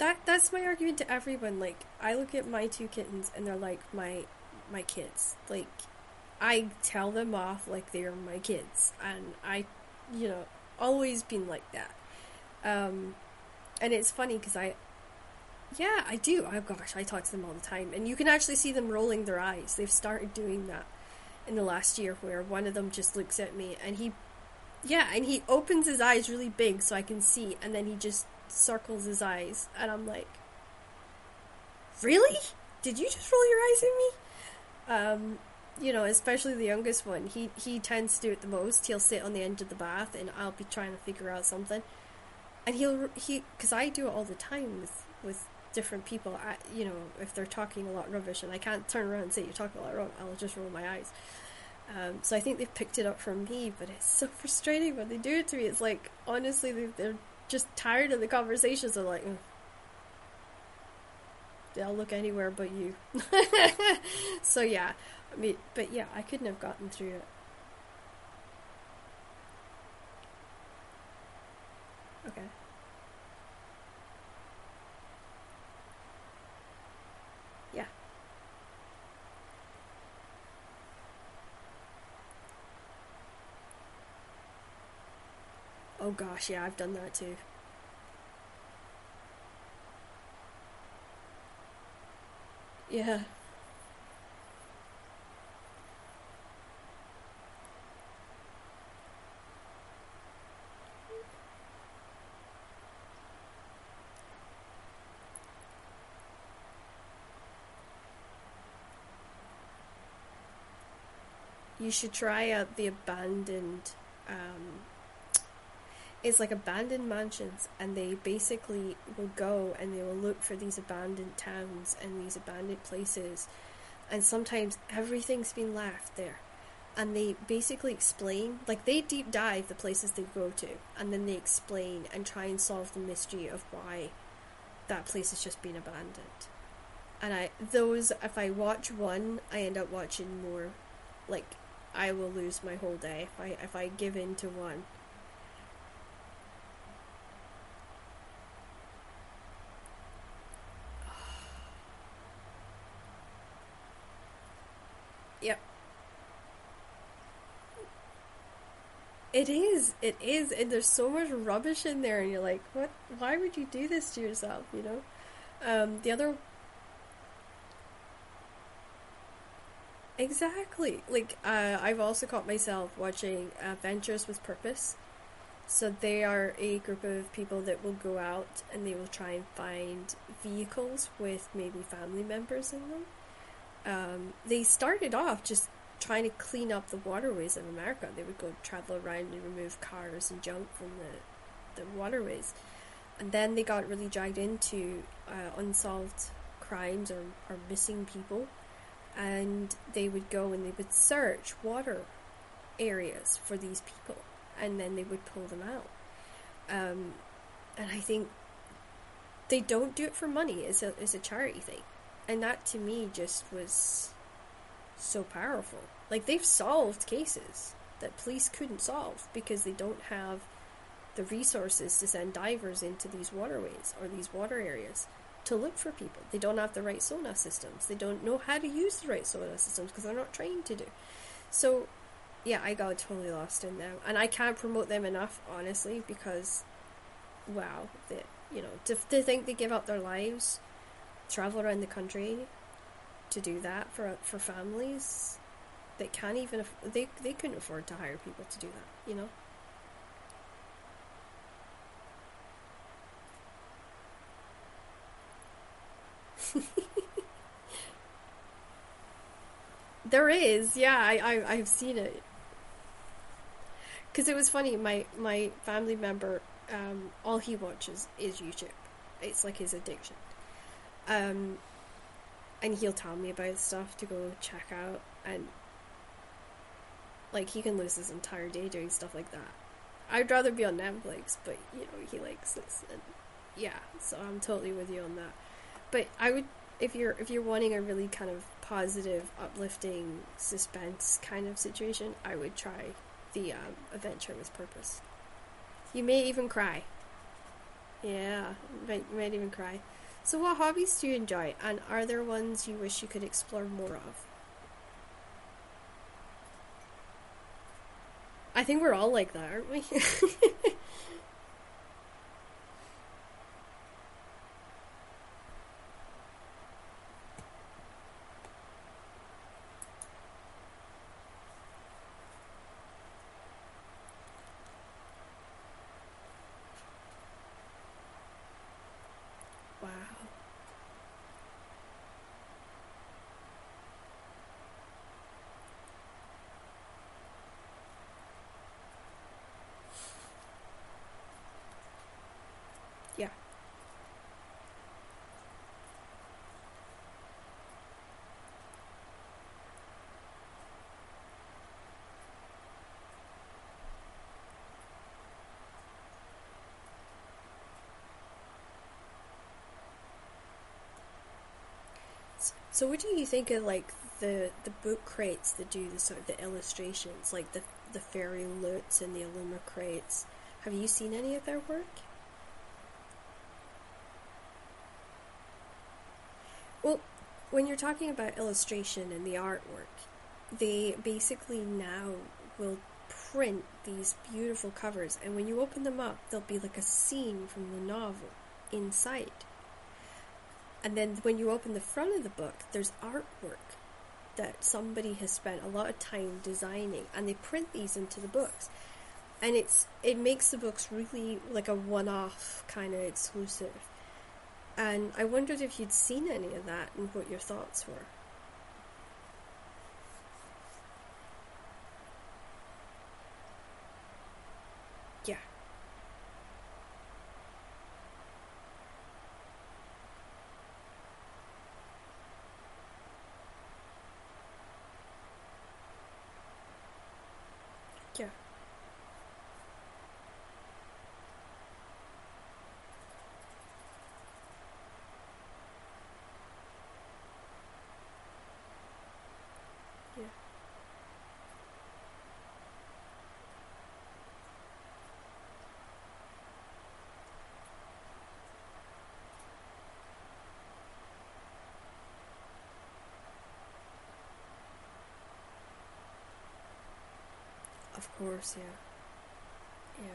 That that's my argument to everyone. Like I look at my two kittens and they're like my my kids. Like I tell them off like they're my kids, and I, you know, always been like that. Um, and it's funny because I, yeah, I do. Oh gosh, I talk to them all the time, and you can actually see them rolling their eyes. They've started doing that in the last year, where one of them just looks at me and he, yeah, and he opens his eyes really big so I can see, and then he just circles his eyes, and I'm like, really? Did you just roll your eyes at me? Um, you know, especially the youngest one. He he tends to do it the most. He'll sit on the edge of the bath, and I'll be trying to figure out something, and he'll he because I do it all the time with with different people. I, you know, if they're talking a lot rubbish, and I can't turn around and say you're talking a lot rubbish, I'll just roll my eyes. Um, so I think they've picked it up from me, but it's so frustrating when they do it to me. It's like honestly, they're just tired of the conversations Are like, they'll look anywhere but you. so yeah, I mean, but yeah, I couldn't have gotten through it. Okay. Yeah. Oh gosh, yeah, I've done that too. Yeah. You should try out the abandoned um, it's like abandoned mansions and they basically will go and they will look for these abandoned towns and these abandoned places and sometimes everything's been left there. And they basically explain like they deep dive the places they go to and then they explain and try and solve the mystery of why that place has just been abandoned. And i those if i watch one i end up watching more like i will lose my whole day if i if i give in to one Yep. It is. It is. And there's so much rubbish in there, and you're like, what? Why would you do this to yourself, you know? Um, the other. Exactly. Like, uh, I've also caught myself watching Adventures with Purpose. So they are a group of people that will go out and they will try and find vehicles with maybe family members in them um, they started off just trying to clean up the waterways of America. They would go travel around and remove cars and junk from the, the waterways. And then they got really dragged into uh, unsolved crimes or, or missing people. And they would go and they would search water areas for these people. And then they would pull them out. Um, and I think they don't do it for money. It's a, it's a charity thing and that to me just was so powerful. Like they've solved cases that police couldn't solve because they don't have the resources to send divers into these waterways or these water areas to look for people. They don't have the right sonar systems. They don't know how to use the right sonar systems because they're not trained to do. So, yeah, I got totally lost in them, and I can't promote them enough, honestly, because, wow, they, you know, to, to think they give up their lives, travel around the country, to do that for for families that can't even they they couldn't afford to hire people to do that, you know. there is, yeah, I, I I've seen it. Cause it was funny. My my family member, um, all he watches is YouTube. It's like his addiction. Um, and he'll tell me about stuff to go check out, and like he can lose his entire day doing stuff like that. I'd rather be on Netflix, but you know he likes this, and yeah, so I'm totally with you on that. But I would, if you're if you're wanting a really kind of positive, uplifting, suspense kind of situation, I would try the um, Adventure with Purpose. You may even cry. Yeah, might might even cry. So, what hobbies do you enjoy, and are there ones you wish you could explore more of? I think we're all like that, aren't we? So what do you think of like the the book crates that do the sort of the illustrations, like the the FairyLoots and the Illumicrates? Have you seen any of their work? Well, when you're talking about illustration and the artwork, they basically now will print these beautiful covers, and when you open them up, there'll be like a scene from the novel inside. And then when you open the front of the book, there's artwork that somebody has spent a lot of time designing, and they print these into the books. And it's it makes the books really like a one-off kind of exclusive. And I wondered if you'd seen any of that and what your thoughts were. Yeah. Yeah. Yeah. Of course, yeah. Yeah.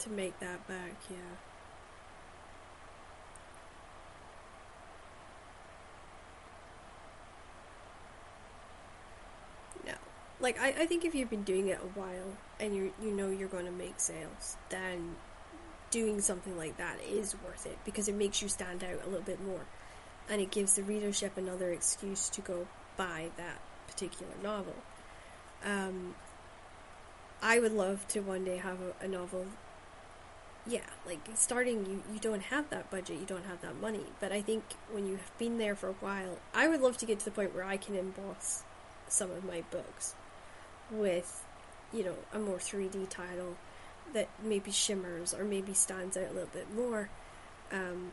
To make that back, yeah. No. Like I, I think if you've been doing it a while and you you know you're going to make sales, then doing something like that is worth it because it makes you stand out a little bit more, and it gives the readership another excuse to go buy that particular novel. Um, I would love to one day have a, a novel yeah, like starting, you, you don't have that budget, you don't have that money. But I think when you have been there for a while, I would love to get to the point where I can emboss some of my books with, you know, a more 3D title that maybe shimmers or maybe stands out a little bit more. Um,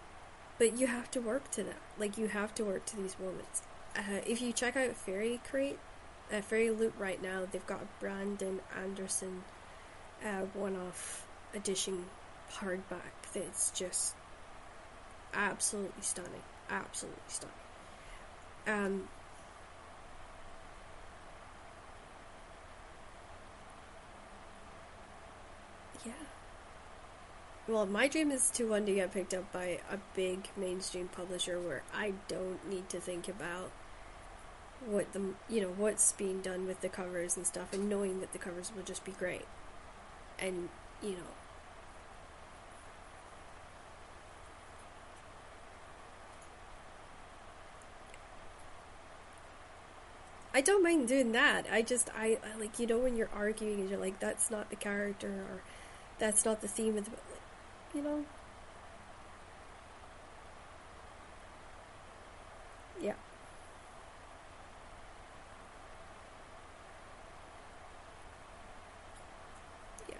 but you have to work to that. Like, you have to work to these moments. Uh, if you check out Fairy Crate, uh, FairyLoot right now, they've got a Brandon Sanderson uh, one off edition hardback that's just absolutely stunning. Absolutely stunning. Um, yeah. Well, my dream is to one day get picked up by a big mainstream publisher where I don't need to think about what the you know what's being done with the covers and stuff, and knowing that the covers will just be great, and you know I don't mind doing that. I just I, I, like you know when you're arguing and you're like that's not the character or that's not the theme of the you know. Yeah. Yeah.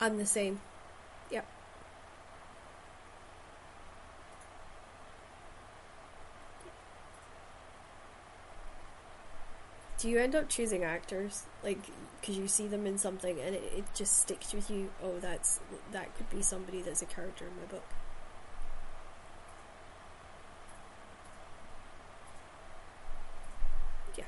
I'm the same. Yep. Do you end up choosing actors like because you see them in something and it, it just sticks with you? Oh, that's that could be somebody that's a character in my book. Yeah.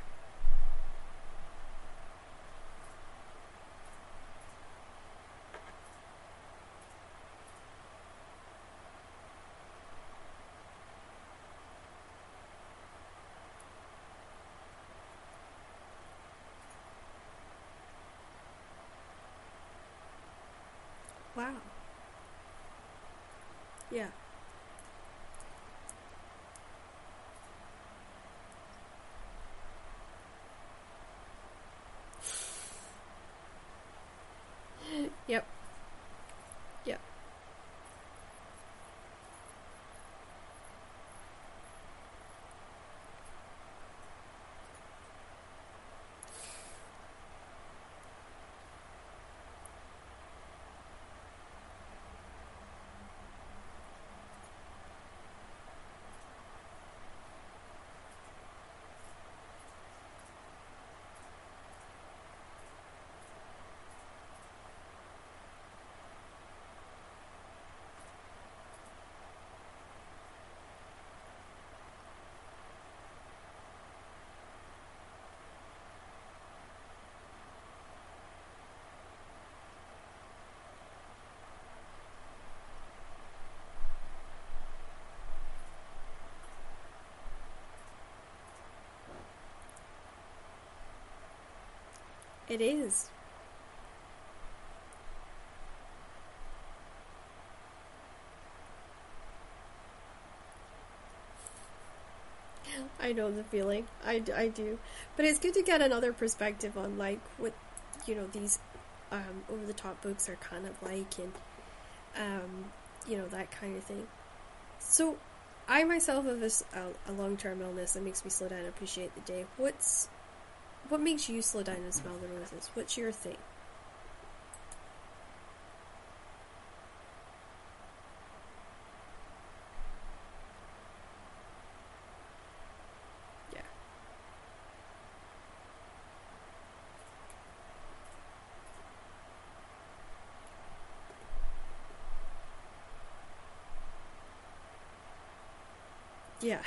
Wow. Yeah. Yep. Yep. It is. I know the feeling. I, I do. But it's good to get another perspective on, like, what, you know, these um, over the top books are kind of like, and, um, you know, that kind of thing. So, I myself have a, a long term illness that makes me slow down and appreciate the day. What's, what makes you slow down and smell the roses? What's your thing? Yeah. Yeah.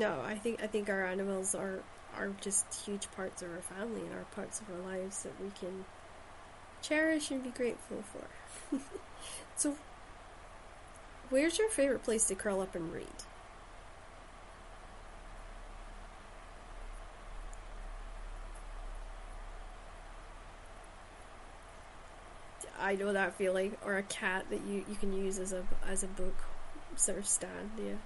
No, I think I think our animals are are just huge parts of our family and are parts of our lives that we can cherish and be grateful for. so, where's your favorite place to curl up and read? I know that feeling, or a cat that you, you can use as a as a book sort of stand. Yeah.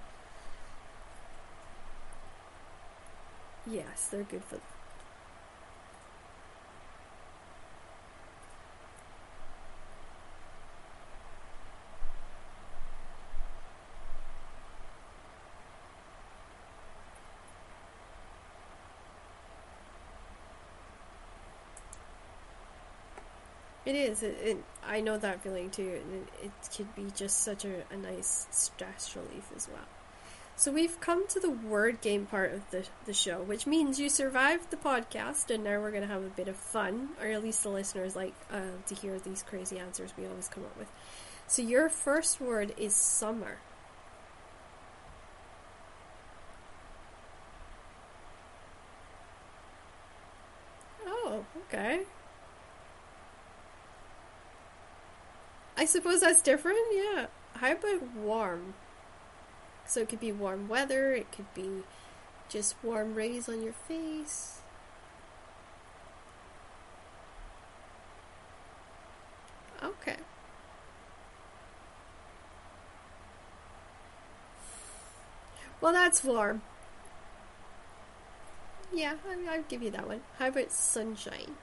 Yes, they're good for. It is. It, it, I know that feeling too. It, it could be just such a, a nice stress relief as well. So we've come to the word game part of the, the show, which means you survived the podcast, and now we're going to have a bit of fun, or at least the listeners like uh, to hear these crazy answers we always come up with. So your first word is summer. Oh, okay. I suppose that's different, yeah. How about warm? So it could be warm weather, it could be just warm rays on your face. Okay. Well, that's warm. Yeah, I'll give you that one. How about sunshine?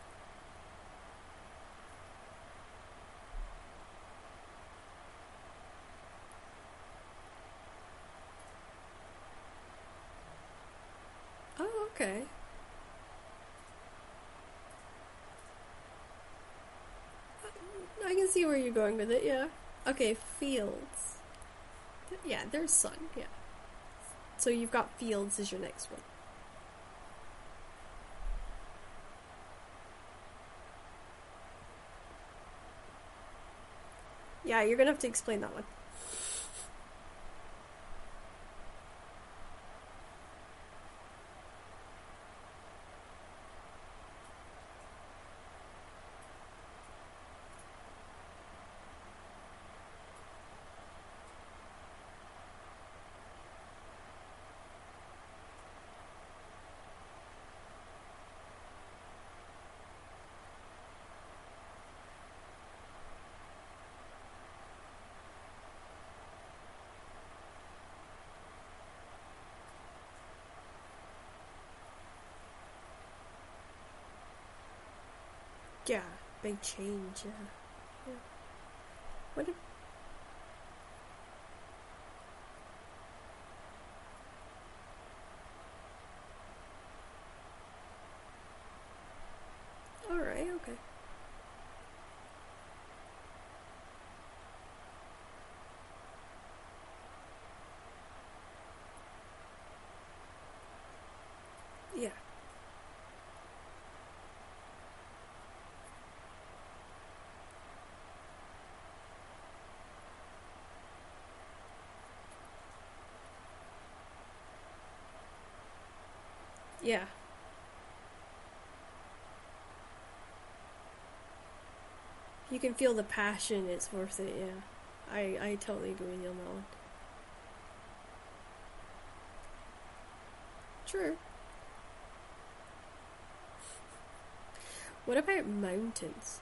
Okay. I can see where you're going with it, yeah. Okay, fields. Yeah, there's sun, yeah. So you've got fields as your next one. Yeah, you're gonna have to explain that one. Yeah, big change. Yeah. yeah. What? If, all right. Okay. Yeah. Yeah. You can feel the passion, it's worth it, yeah. I, I totally agree with you on that one. True. What about mountains?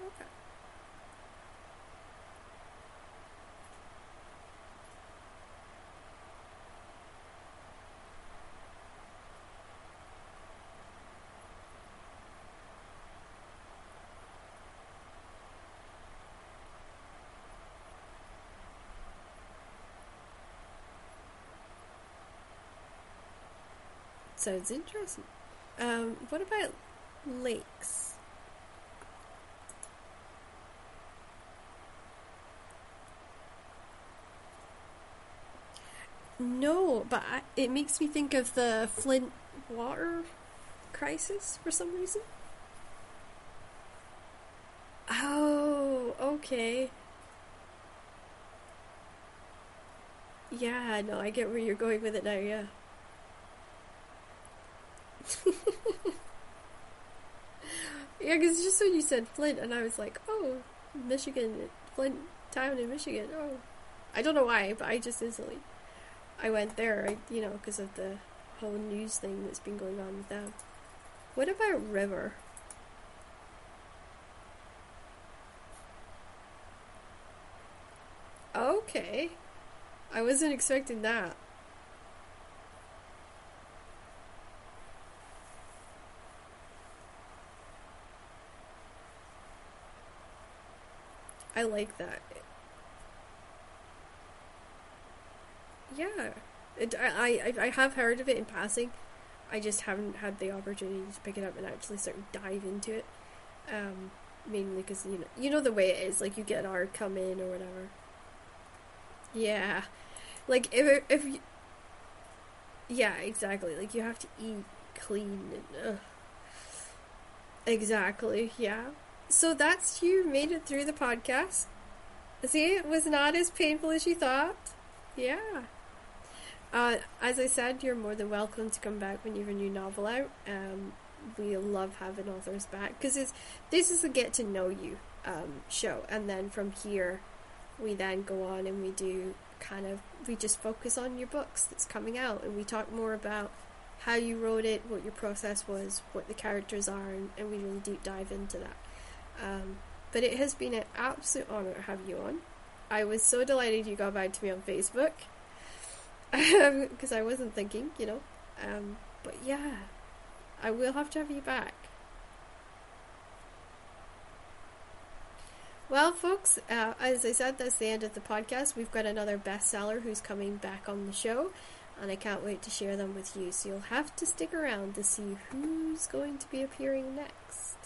Okay. Sounds interesting. Um, what about lakes? No, but I, it makes me think of the Flint water crisis for some reason. Oh, okay. Yeah, no, I get where you're going with it now, yeah. yeah, because just when you said Flint, and I was like, oh, Michigan, Flint town in Michigan. Oh, I don't know why, but I just instantly, I went there, I, you know, because of the whole news thing that's been going on with them. What about River? Okay. I wasn't expecting that. I like that. Yeah. It, I, I, I have heard of it in passing. I just haven't had the opportunity to pick it up and actually sort of dive into it. Um, mainly because you know you know the way it is. Like you get our come in or whatever. Yeah, like if if you, yeah, exactly. Like you have to eat clean and uh, exactly. Yeah. So that's you made it through the podcast. See, it was not as painful as you thought. Yeah. Uh, as I said, you're more than welcome to come back when you have a new novel out. Um, we love having authors back because this is a get to know you um, show, and then from here, we then go on and we do kind of we just focus on your books that's coming out, and we talk more about how you wrote it, what your process was, what the characters are, and, and we really deep dive into that. Um, but it has been an absolute honor to have you on. I was so delighted you got back to me on Facebook because I wasn't thinking, you know. Um, but yeah, I will have to have you back. Well, folks, uh, as I said, that's the end of the podcast. We've got another bestseller who's coming back on the show, and I can't wait to share them with you. So you'll have to stick around to see who's going to be appearing next.